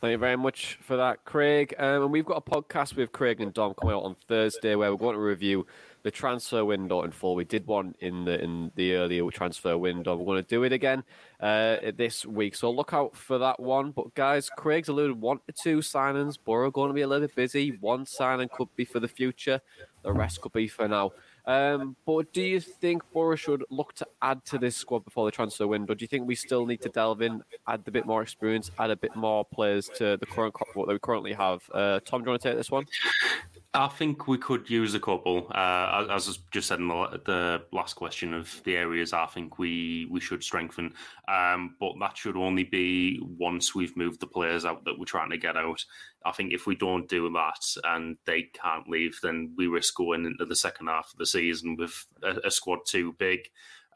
Thank you very much for that, Craig. Um, and we've got a podcast with Craig and Dom coming out on Thursday where we're going to review the transfer window in full. We did one in the in the earlier transfer window. We're going to do it again uh, this week, so look out for that one. But guys, Craig's alluded one to two signings. Boro going to be a little bit busy. One signing could be for the future. The rest could be for now. Um, but do you think Boro should look to add to this squad before the transfer window? Do you think we still need to delve in, add a bit more experience, add a bit more players to the current what we currently have? Uh, Tom, do you want to take this one? I think we could use a couple. Uh, as I just said in the, the, last question of the areas I think we, we should strengthen. Um, but that should only be once we've moved the players out that we're trying to get out. I think if we don't do that and they can't leave, then we risk going into the second half of the season with a, a squad too big.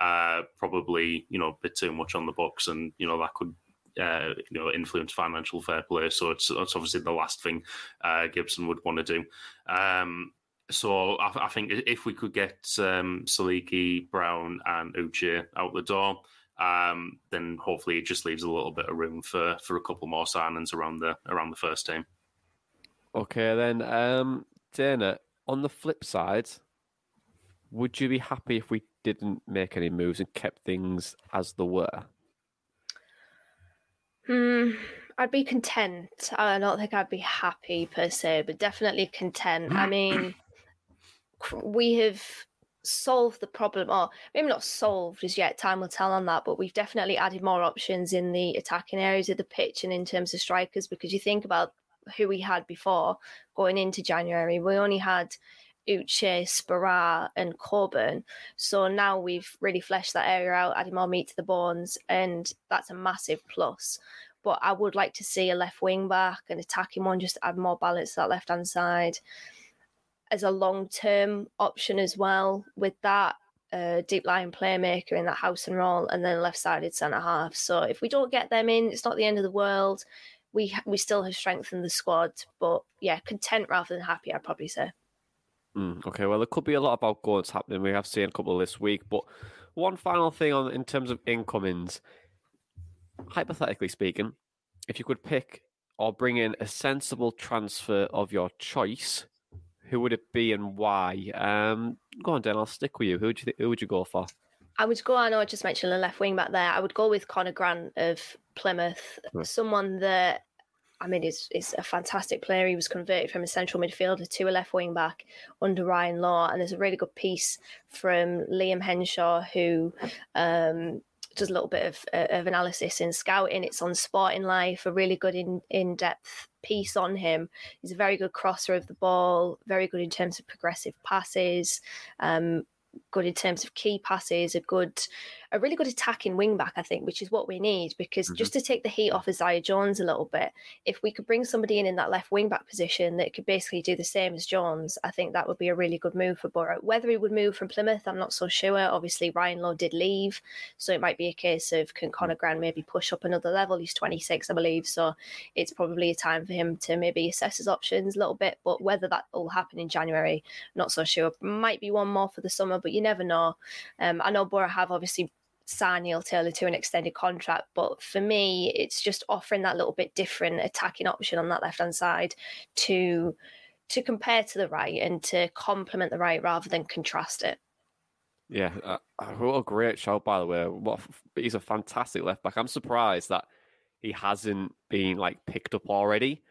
Uh, probably, you know, a bit too much on the books, and you know that could uh, you know influence financial fair play. So it's, it's obviously the last thing uh, Gibson would want to do. Um, so I, I, think if we could get um, Siliki, Brown, and Uche out the door, um, then hopefully it just leaves a little bit of room for for a couple more signings around the around the first team. Okay, then um, Dana. On the flip side, would you be happy if we didn't make any moves and kept things as they were? Hmm, I'd be content. I don't think I'd be happy per se, but definitely content. I mean, we have solved the problem, or maybe not solved as yet. Time will tell on that, but we've definitely added more options in the attacking areas of the pitch and in terms of strikers. Because you think about who we had before going into January, we only had Uche, Sporar, and Coburn. So now we've really fleshed that area out, added more meat to the bones, and that's a massive plus. But I would like to see a left wing back, an attacking one, just add more balance to that left hand side as a long term option as well. With that, uh, deep line playmaker in that Howson role, and then left sided centre half. So if we don't get them in, it's not the end of the world. We we still have strengthened the squad, but yeah, content rather than happy. I'd probably say. Mm, okay, well, there could be a lot about goals happening. We have seen a couple this week, but one final thing on in terms of incomings. Hypothetically speaking, if you could pick or bring in a sensible transfer of your choice, who would it be and why? Um, go on, Dan. I'll stick with you. Who would you th- who would you go for? I would go. I know I just mentioned a left wing back there. I would go with Conor Grant of Plymouth, right. someone that I mean, he's, a fantastic player. He was converted from a central midfielder to a left wing back under Ryan Lowe. And there's a really good piece from Liam Henshaw, who um, does a little bit of, uh, of analysis in scouting. It's on Sporting Life, a really good in, in depth piece on him. He's a very good crosser of the ball, very good in terms of progressive passes. Um, good in terms of key passes, a good a really good attacking wing back, I think, which is what we need because mm-hmm. just to take the heat off Isaiah Jones a little bit, if we could bring somebody in in that left wing back position that could basically do the same as Jones, I think that would be a really good move for Boro. Whether he would move from Plymouth, I'm not so sure. Obviously, Ryan Lowe did leave, so it might be a case of can Conor Grant maybe push up another level? He's 26, I believe, so it's probably a time for him to maybe assess his options a little bit. But whether that will happen in January, not so sure. Might be one more for the summer, but you never know. Um, I know Boro have obviously sign Neil Taylor to an extended contract. But for me, it's just offering that little bit different attacking option on that left hand side to to compare to the right and to complement the right rather than contrast it. Yeah, uh, what a great shout by the way. What he's a fantastic left back. I'm surprised that he hasn't been like picked up already.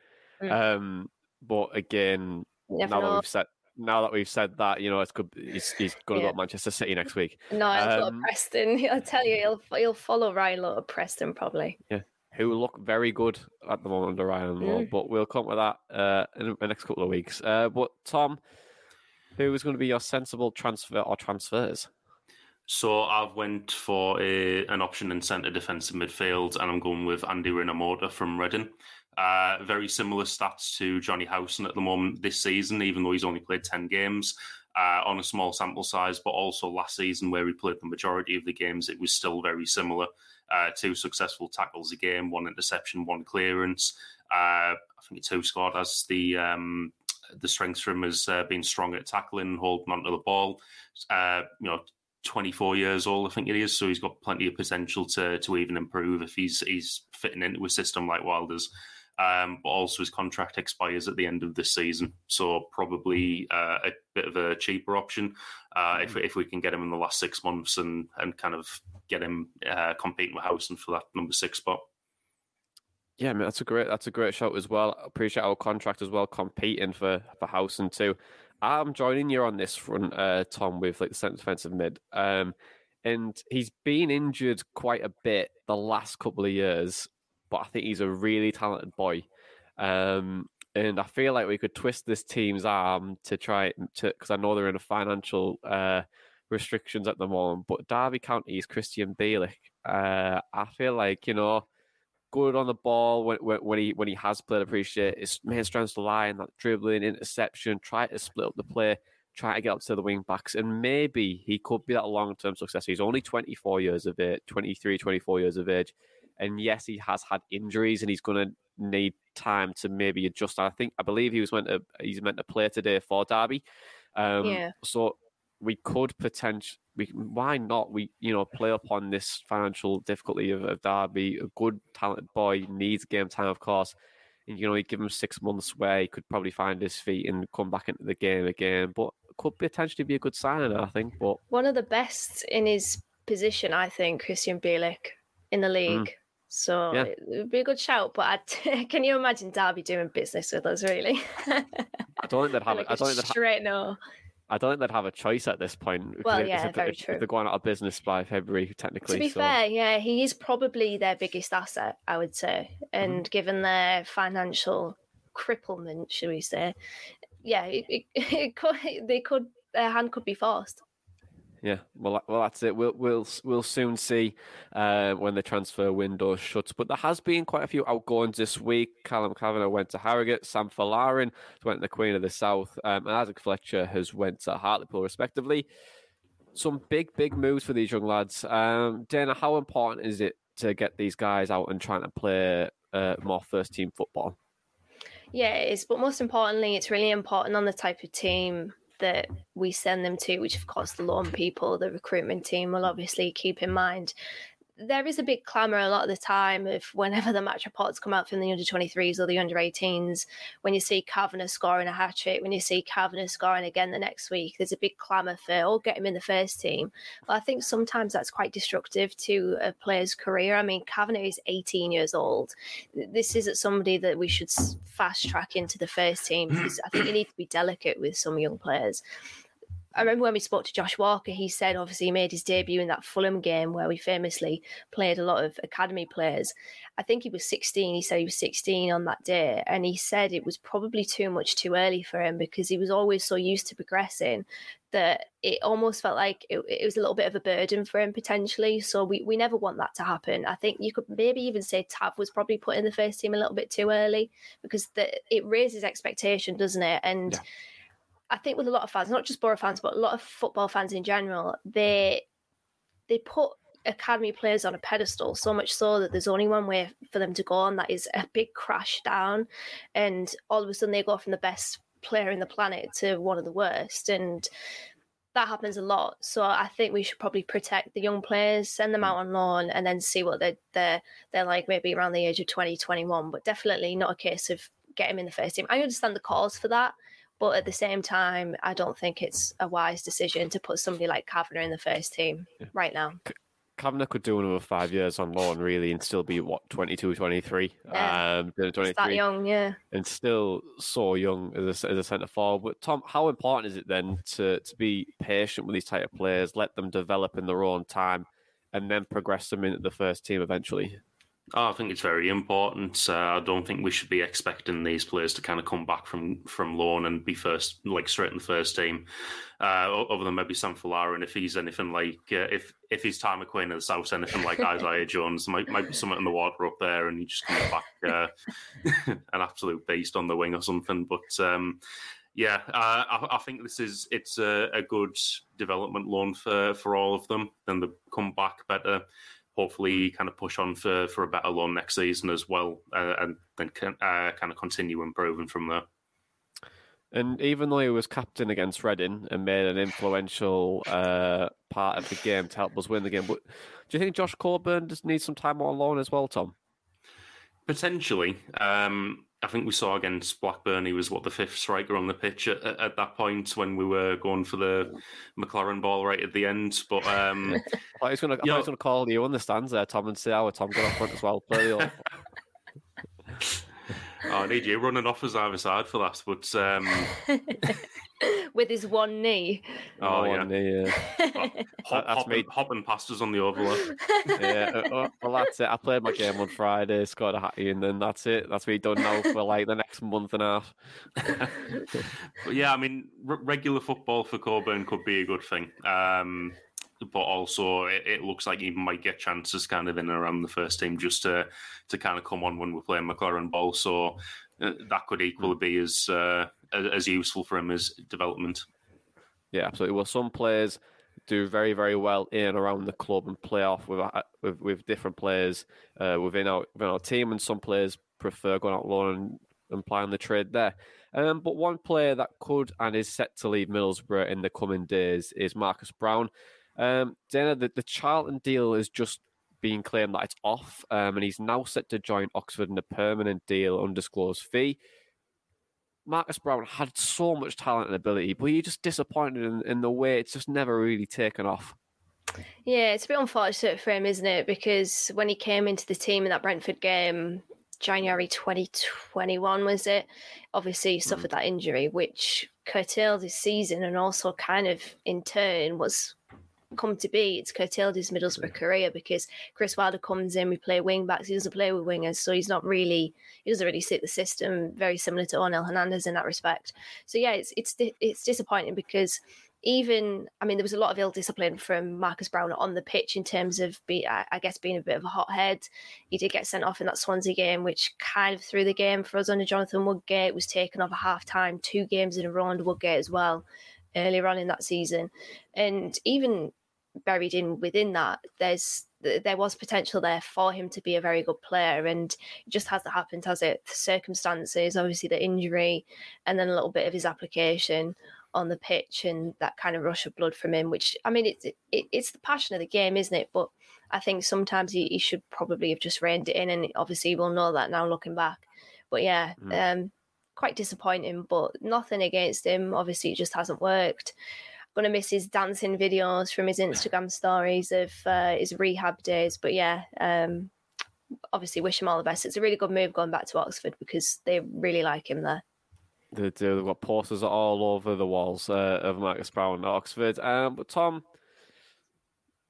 Mm. Um, but again, now know. that we've set now that we've said that, you know, it's good. He's, he's going to yeah. go to Manchester City next week. No, he'll um, Preston. I'll tell you, he'll he'll follow Ryan Lowe at Preston probably. Yeah, who look very good at the moment under Ryan Lowe, mm. but we'll come to that uh, in the next couple of weeks. Uh, but Tom, who is going to be your sensible transfer or transfers? So I've went for a, an option in centre defensive midfield, and I'm going with Andy Rinomhota from Reading. Uh, very similar stats to Jonny Howson at the moment this season, even though he's only played 10 games uh, on a small sample size. But also last season, where he played the majority of the games, it was still very similar. Uh, two successful tackles a game, one interception, one clearance. Uh, I think two scored as the um, the strength for him has uh, been strong at tackling, and holding onto the ball. Uh, you know, 24 years old, I think it is. So he's got plenty of potential to to even improve if he's he's fitting into a system like Wilder's um, but also his contract expires at the end of this season. So probably uh, a bit of a cheaper option uh, if, if we can get him in the last six months and, and kind of get him uh, competing with Howson for that number six spot. Yeah, I mean, that's a great that's a great shout as well. Appreciate our contract as well, competing for for Howson too. I'm joining you on this front, uh, Tom, with like the centre defensive mid. Um, and he's been injured quite a bit the last couple of years but I think he's a really talented boy. Um, and I feel like we could twist this team's arm to try to because I know they're in a financial uh, restrictions at the moment. But Derby County's Krystian Bielik, uh, I feel like you know, good on the ball when, when, when he when he has played. Appreciate his main strengths to line that dribbling, interception, try to split up the play, try to get up to the wing backs, and maybe he could be that long term success. He's only 24 years of age, 23, 24 years of age. And yes, he has had injuries, and he's going to need time to maybe adjust. I think I believe he was meant to he's meant to play today for Derby. Um, Yeah. So we could potentially. We, why not? We you know play upon this financial difficulty of, of Derby. A good talented boy needs game time, of course. And you know, you give him six months where he could probably find his feet and come back into the game again. But could potentially be a good signing, I think. But One of the best in his position, I think, Krystian Bielik in the league. So Yeah. it would be a good shout. But I'd, can you imagine Derby doing business with us? Really? I don't think they'd have. Like I don't think they'd ha- straight no. I don't think they'd have a choice at this point. Well, yeah, if, very if, true. If they're going out of business by February, technically. To be so. fair, yeah, he is probably their biggest asset, I would say. Mm-hmm. And given their financial cripplement, should we say, yeah, it, it, it could, they could, their hand could be forced. Yeah, well, well, that's it. We'll we'll we'll soon see uh, when the transfer window shuts. But there has been quite a few outgoings this week. Callum Kavanagh went to Harrogate. Sam Folarin went to the Queen of the South, um, and Isaac Fletcher has went to Hartlepool, respectively. Some big, big moves for these young lads. Um, Dana, how important is it to get these guys out and trying to play uh, more first team football? Yeah, it is. But most importantly, it's really important on the type of team that we send them to, which of course the loan people, the recruitment team will obviously keep in mind. There is a big clamour a lot of the time of whenever the match reports come out from the under 23s or the under 18s, when you see Kavanagh scoring a hat trick, when you see Kavanagh scoring again the next week, there's a big clamour for, oh, get him in the first team. But I think sometimes that's quite destructive to a player's career. I mean, Kavanagh is 18 years old. This isn't somebody that we should fast track into the first team because I think you need to be delicate with some young players. I remember when we spoke to Josh Walker, he said obviously he made his debut in that Fulham game where we famously played a lot of academy players. I think he was 16. He said he was 16 on that day. And he said it was probably too much too early for him because he was always so used to progressing that it almost felt like it, it was a little bit of a burden for him potentially. So we, we never want that to happen. I think you could maybe even say Tav was probably put in the first team a little bit too early because the, it raises expectation, doesn't it? And I think with a lot of fans, not just Boro fans, but a lot of football fans in general, they they put academy players on a pedestal so much so that there's only one way for them to go on that is a big crash down and all of a sudden they go from the best player in the planet to one of the worst and that happens a lot. So i think we should probably protect the young players send them out on loan and then see what they're they're, they're like maybe around the age of 20 21 but definitely not a case of get him in the first team. I understand the cause for that but at the same time, I don't think it's a wise decision to put somebody like Kavanagh in the first team right now. Kavanagh could do another five years on loan, really, and still be what 22, 23. Yeah. Um, doing It's that young, yeah. and still so young as a, as a centre forward. But Tom, how important is it then to to be patient with these type of players, let them develop in their own time, and then progress them into the first team eventually? Oh, I think it's very important. Uh, I don't think we should be expecting these players to kind of come back from from loan and be first, like straight in the first team. Uh, other than maybe Sam Fuller, and if he's anything like uh, if if his time at Queen of the South anything like Isaiah Jones, might might be something in the water up there, and he just comes back uh, an absolute beast on the wing or something. But um, yeah, uh, I, I think this is it's a, a good development loan for for all of them. Then they come back better. Hopefully, kind of push on for, for a better loan next season as well, uh, and then can, uh, kind of continue improving from there. And even though he was captain against Reading and made an influential uh, part of the game to help us win the game, do you think Josh Coburn just needs some time on loan as well, Tom? Potentially. Um, I think we saw against Blackburn, he was what the fifth striker on the pitch at, at, at that point when we were going for the McLaren ball right at the end. But um, I was going to call you on the stands there, Tom, and say, "Oh, Tom got up front as well." Play the- oh I need you running off as either side for that, but um, with his one knee. oh yeah, One knee, yeah. Hop, that's hopping, me. hopping past us on the overload. yeah, uh, uh, well, that's it. I played my game on Friday, scored a hattie, and then that's it. That's me done now for like the next month and a half. But yeah, I mean, r- regular football for Coburn could be a good thing. Um, but also, it, it looks like he might get chances kind of in and around the first team just to to kind of come on when we're playing McLaren ball. So uh, that could equally be as uh, as useful for him as development. Yeah, absolutely. Well, some players do very, very well in and around the club and play off with uh, with, with different players uh, within our within our team, and some players prefer going out loan and, and playing the trade there. Um, but one player that could and is set to leave Middlesbrough in the coming days is Marcus Brown. Um, Dana, the, the Charlton deal is just being claimed that it's off, um, and he's now set to join Oxford in a permanent deal, undisclosed fee. Marcus Brown had so much talent and ability, but you're just disappointed in, in the way it's just never really taken off. Yeah, it's a bit unfortunate for him, isn't it? Because when he came into the team in that Brentford game, January 2021, was it? Obviously, he suffered that injury, which curtailed his season and also kind of in turn was come to be it's curtailed his Middlesbrough career because Chris Wilder comes in, we play wing backs, he doesn't play with wingers, so he's not really he doesn't really suit the system. Very similar to Onel Hernandez in that respect. So yeah, it's it's it's disappointing because even I mean there was a lot of ill discipline from Marcus Brown on the pitch in terms of be I guess being a bit of a hothead. He did get sent off in that Swansea game, which kind of threw the game for us under Jonathan Woodgate. Was taken off at half time, two games in a row under Woodgate as well earlier on in that season, and even buried in within that, there's there was potential there for him to be a very good player, and it just hasn't happened, has it? The circumstances, obviously the injury, and then a little bit of his application on the pitch and that kind of rush of blood from him. Which I mean, it's it, it's the passion of the game, isn't it? But I think sometimes he, he should probably have just reined it in, and obviously we'll know that now looking back. But yeah, um, quite disappointing. But nothing against him. Obviously, it just hasn't worked to miss his dancing videos from his Instagram stories of uh, his rehab days. But yeah, um, obviously wish him all the best. It's a really good move going back to Oxford because they really like him there. They do. They've got posters all over the walls uh, of Marcus Brown at Oxford. Um, but Tom,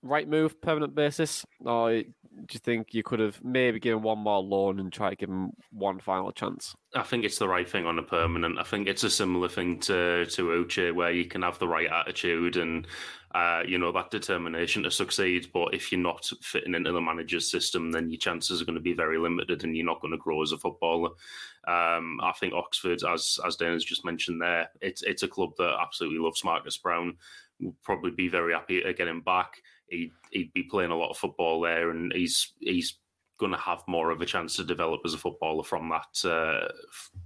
right move, permanent basis, or do you think you could have maybe given one more loan and try to give him one final chance? I think it's the right thing on a permanent. I think it's a similar thing to to Uche, where you can have the right attitude and uh, you know that determination to succeed. But if you're not fitting into the manager's system, then your chances are going to be very limited, and you're not going to grow as a footballer. Um, I think Oxford, as as Dana's just mentioned there, it's it's a club that absolutely loves Marcus Brown. Will probably be very happy to get him back. He'd, he'd be playing a lot of football there, and he's he's going to have more of a chance to develop as a footballer from that uh,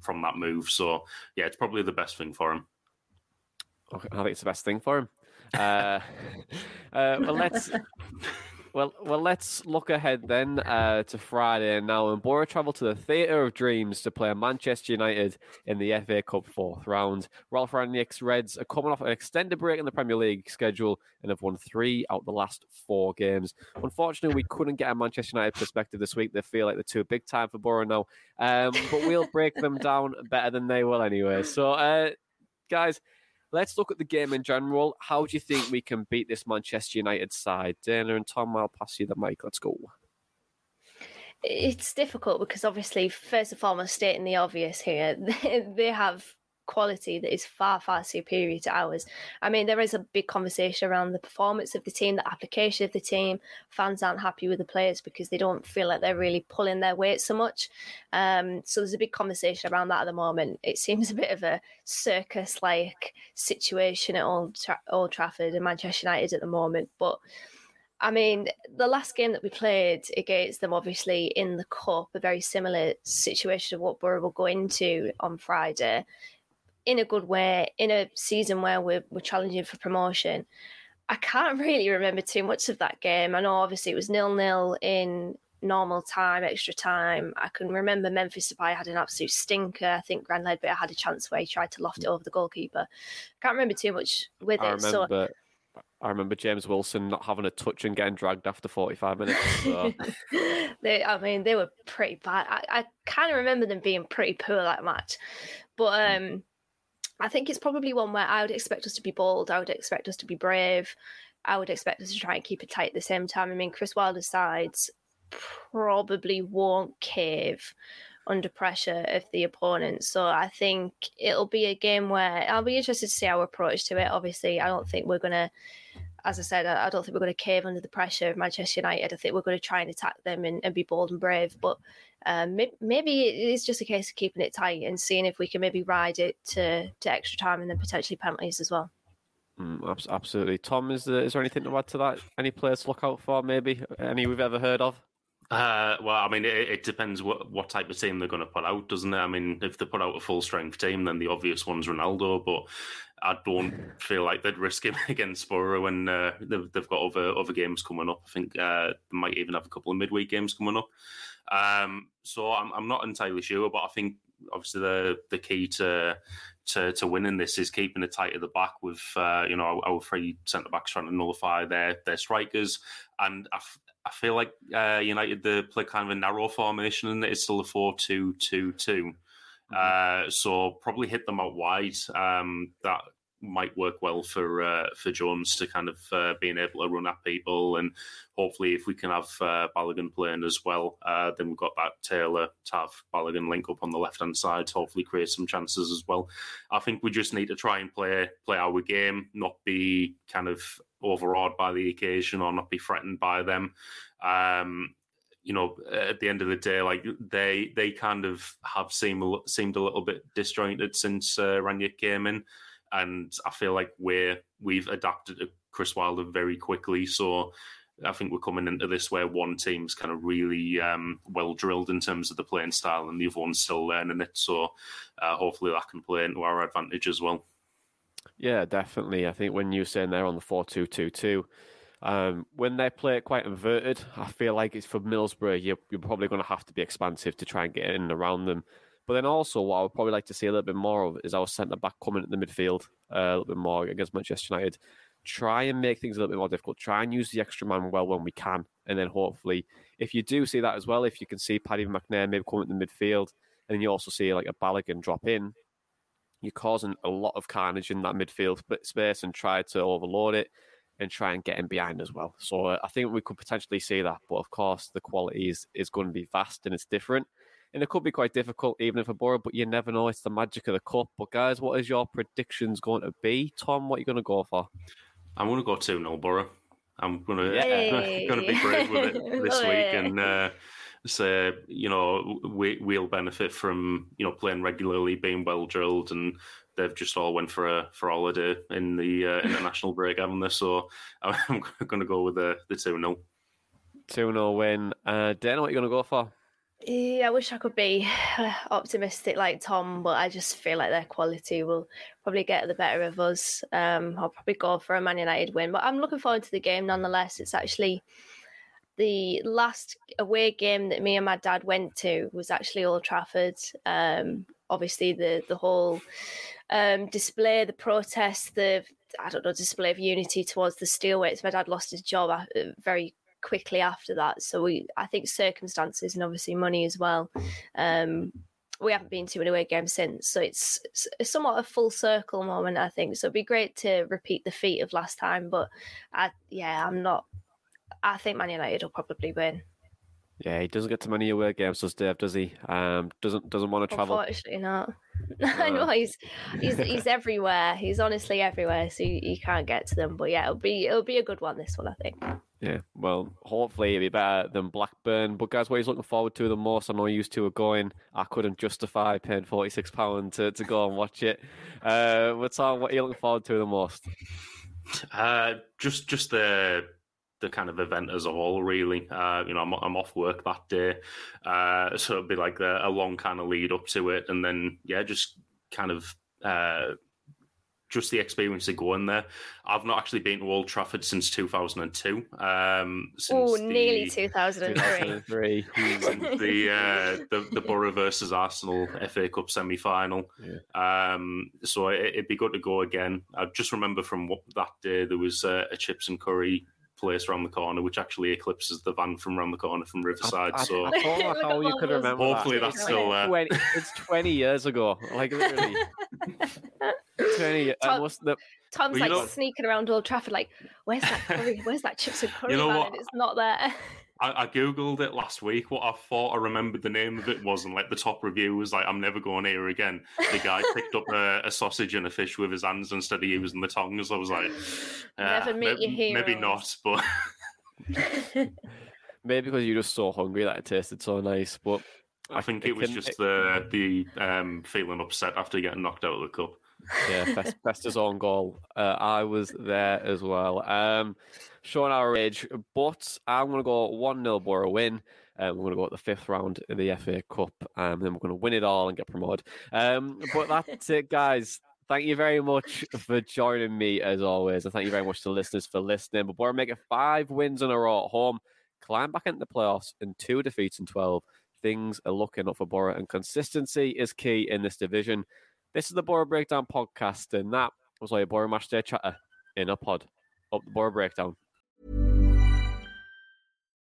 from that move. So yeah, it's probably the best thing for him. Okay, I think it's the best thing for him. Uh, uh, well, let's well, well, let's look ahead then uh, to Friday now. And Boro travel to the Theatre of Dreams to play Manchester United in the FA Cup fourth round. Ralf Rangnick's Reds are coming off an extended break in the Premier League schedule and have won three out of the last four games. Unfortunately, we couldn't get a Manchester United perspective this week. They feel like they're too big time for Boro now, um, but we'll break them down better than they will anyway. So, uh, guys. Let's look at the game in general. How do you think we can beat this Manchester United side? Dana and Tom, I'll pass you the mic. Let's go. It's difficult because obviously, first and foremost, stating the obvious here, they, have quality that is far, far superior to ours. I mean, there is a big conversation around the performance of the team, the application of the team. Fans aren't happy with the players because they don't feel like they're really pulling their weight so much. Um, so there's a big conversation around that at the moment. It seems a bit of a circus like situation at Old, Tra- Old Trafford and Manchester United at the moment. But I mean, the last game that we played against them, obviously in the cup, a very similar situation of what Boro will go into on Friday in a good way, in a season where we're, we're challenging for promotion. I can't really remember too much of that game. I know obviously it was nil nil in normal time, extra time. I can remember Memphis Depay had an absolute stinker. I think Grant Leadbitter had a chance where he tried to loft it over the goalkeeper. Can't remember too much with I it. So I remember James Wilson not having a touch and getting dragged after 45 minutes. So. they, I mean, they were pretty bad. I, I kind of remember them being pretty poor that match, but Hmm. um, I think it's probably one where I would expect us to be bold. I would expect us to be brave. I would expect us to try and keep it tight at the same time. I mean, Chris Wilder's sides probably won't cave under pressure of the opponent. So I think it'll be a game where I'll be interested to see our approach to it. Obviously, I don't think we're going to, as I said, I I don't think we're going to cave under the pressure of Manchester United. I think we're going to try and attack them and, and be bold and brave. But um, maybe it is just a case of keeping it tight and seeing if we can maybe ride it to, to extra time and then potentially penalties as well. Mm, absolutely. Tom, is there, is there anything to add to that? Any players to look out for, maybe? Any we've ever heard of? Uh, well, I mean, it, it depends what, what type of team they're going to put out, doesn't it? I mean, if they put out a full strength team, then the obvious one's Ronaldo, but I don't feel like they'd risk him against Boro when uh, they've, they've got other other games coming up. I think uh, they might even have a couple of midweek games coming up. Um, so I'm, I'm not entirely sure, but I think obviously the the key to to, to winning this is keeping it tight at the back with uh, you know our, our three centre backs trying to nullify their their strikers, and I, f- I feel like uh, United they play kind of a narrow formation and it's still a four two two two. Uh, so probably hit them out wide. Um, that might work well for uh, for Jones to kind of uh, being able to run at people, and hopefully if we can have uh, Balogun playing as well, uh, then we've got that Taylor Tav Balogun link up on the left hand side. To hopefully create some chances as well. I think we just need to try and play play our game, not be kind of overawed by the occasion or not be threatened by them. Um, you know, at the end of the day, like they they kind of have seemed seemed a little bit disjointed since uh, Rangnick came in, and I feel like we're we've adapted to Chris Wilder very quickly. So I think we're coming into this where one team's kind of really um, well drilled in terms of the playing style, and the other one's still learning it. So uh, hopefully that can play into our advantage as well. Yeah, definitely. I think when you were saying they're on the 4 2 2 2, um, when they play it quite inverted, I feel like it's for Middlesbrough, you're, you're probably going to have to be expansive to try and get in and around them. But then also, what I would probably like to see a little bit more of is our centre back coming at the midfield uh, a little bit more against Manchester United. Try and make things a little bit more difficult. Try and use the extra man well when we can. And then hopefully, if you do see that as well, if you can see Paddy McNair maybe coming at the midfield, and then you also see like a Balogun drop in, you're causing a lot of carnage in that midfield space and try to overload it and try and get him behind as well. So uh, I think we could potentially see that. But of course, the quality is, is going to be vast and it's different. And it could be quite difficult, even if a Boro, but you never know. It's the magic of the cup. But guys, what is your predictions going to be? Tom, what are you going to go for? I'm going to go 2 0 Boro. I'm going to Yay. going to be brave with it this week it. and uh, say you know we we'll benefit from you know playing regularly, being well drilled, and they've just all went for a for a holiday in the uh, international break, haven't they? So I'm going to go with the the two 0 2 0 win. Uh, Dana, what are you going to go for? Yeah, I wish I could be optimistic like Tom, but I just feel like their quality will probably get the better of us. Um, I'll probably go for a Man United win, but I'm looking forward to the game nonetheless. It's actually the last away game that me and my dad went to was actually Old Trafford. Um, obviously, the the whole um, display, the protest, the I don't know display of unity towards the steelworks. My dad lost his job uh, very quickly after that, so we I think circumstances and obviously money as well. Um, we haven't been to an away game since, so it's, it's somewhat a full circle moment, I think. So it'd be great to repeat the feat of last time, but I, yeah, I'm not. I think Man United will probably win. Yeah, he doesn't get to many away games, does Dave? Does he? Um, doesn't doesn't want to travel. Unfortunately, not. I know he's he's he's everywhere. He's honestly everywhere, so you, you can't get to them. But yeah, it'll be it'll be a good one. This one, I think. Yeah, well, hopefully it'll be better than Blackburn. But guys, what he's looking forward to the most, I know you two are going. I couldn't justify paying forty six pound to, to go and watch it. Uh, what's on? What are you looking forward to the most? Uh, just just the the kind of event as a whole, really. Uh, you know, I'm, I'm off work that day, uh, so it'll be like a, a long kind of lead up to it, and then yeah, just kind of uh, just the experience of going there. I've not actually been to Old Trafford since 2002. Um, Oh, nearly 2003. 2003. the uh, the the Boro versus Arsenal FA Cup semi final. Um, so it, it'd be good to go again. I just remember from what, that day there was uh, a chips and curry place around the corner, which actually eclipses the van from around the corner from Riverside. I, so I don't know how you could remember Hopefully that. that's still there. 20, it's 20 years ago. Like, literally. 20 years. Tom- must, the, Tom's Well, like know- sneaking around Old Trafford, like, where's that curry? Where's that chips and curry You know van? what? And it's not there. I, I googled it last week. What I thought I remembered the name of it was, and like the top review was like, "I'm never going here again." The guy picked up a, a sausage and a fish with his hands instead of using the tongs. I was like, Never uh, meet may- your Maybe not, but maybe because you're just so hungry that it tasted so nice. But I think it it was can- just the the um, feeling upset after getting knocked out of the cup. yeah, Fest, Festa's own goal. Uh, I was there as well. Um, showing our age, but I'm going to go 1 0 Boro win. Um, we're going to go at the fifth round of the FA Cup, um, and then we're going to win it all and get promoted. Um, but that's it, guys. Thank you very much for joining me as always, and thank you very much to listeners for listening. But Boro make it five wins in a row at home, climb back into the playoffs, and two defeats in 12. Things are looking up for Boro, and consistency is key in this division. This is the Boro Breakdown podcast, and that was all a Boro Match Day chatter in a pod. Up the Boro Breakdown.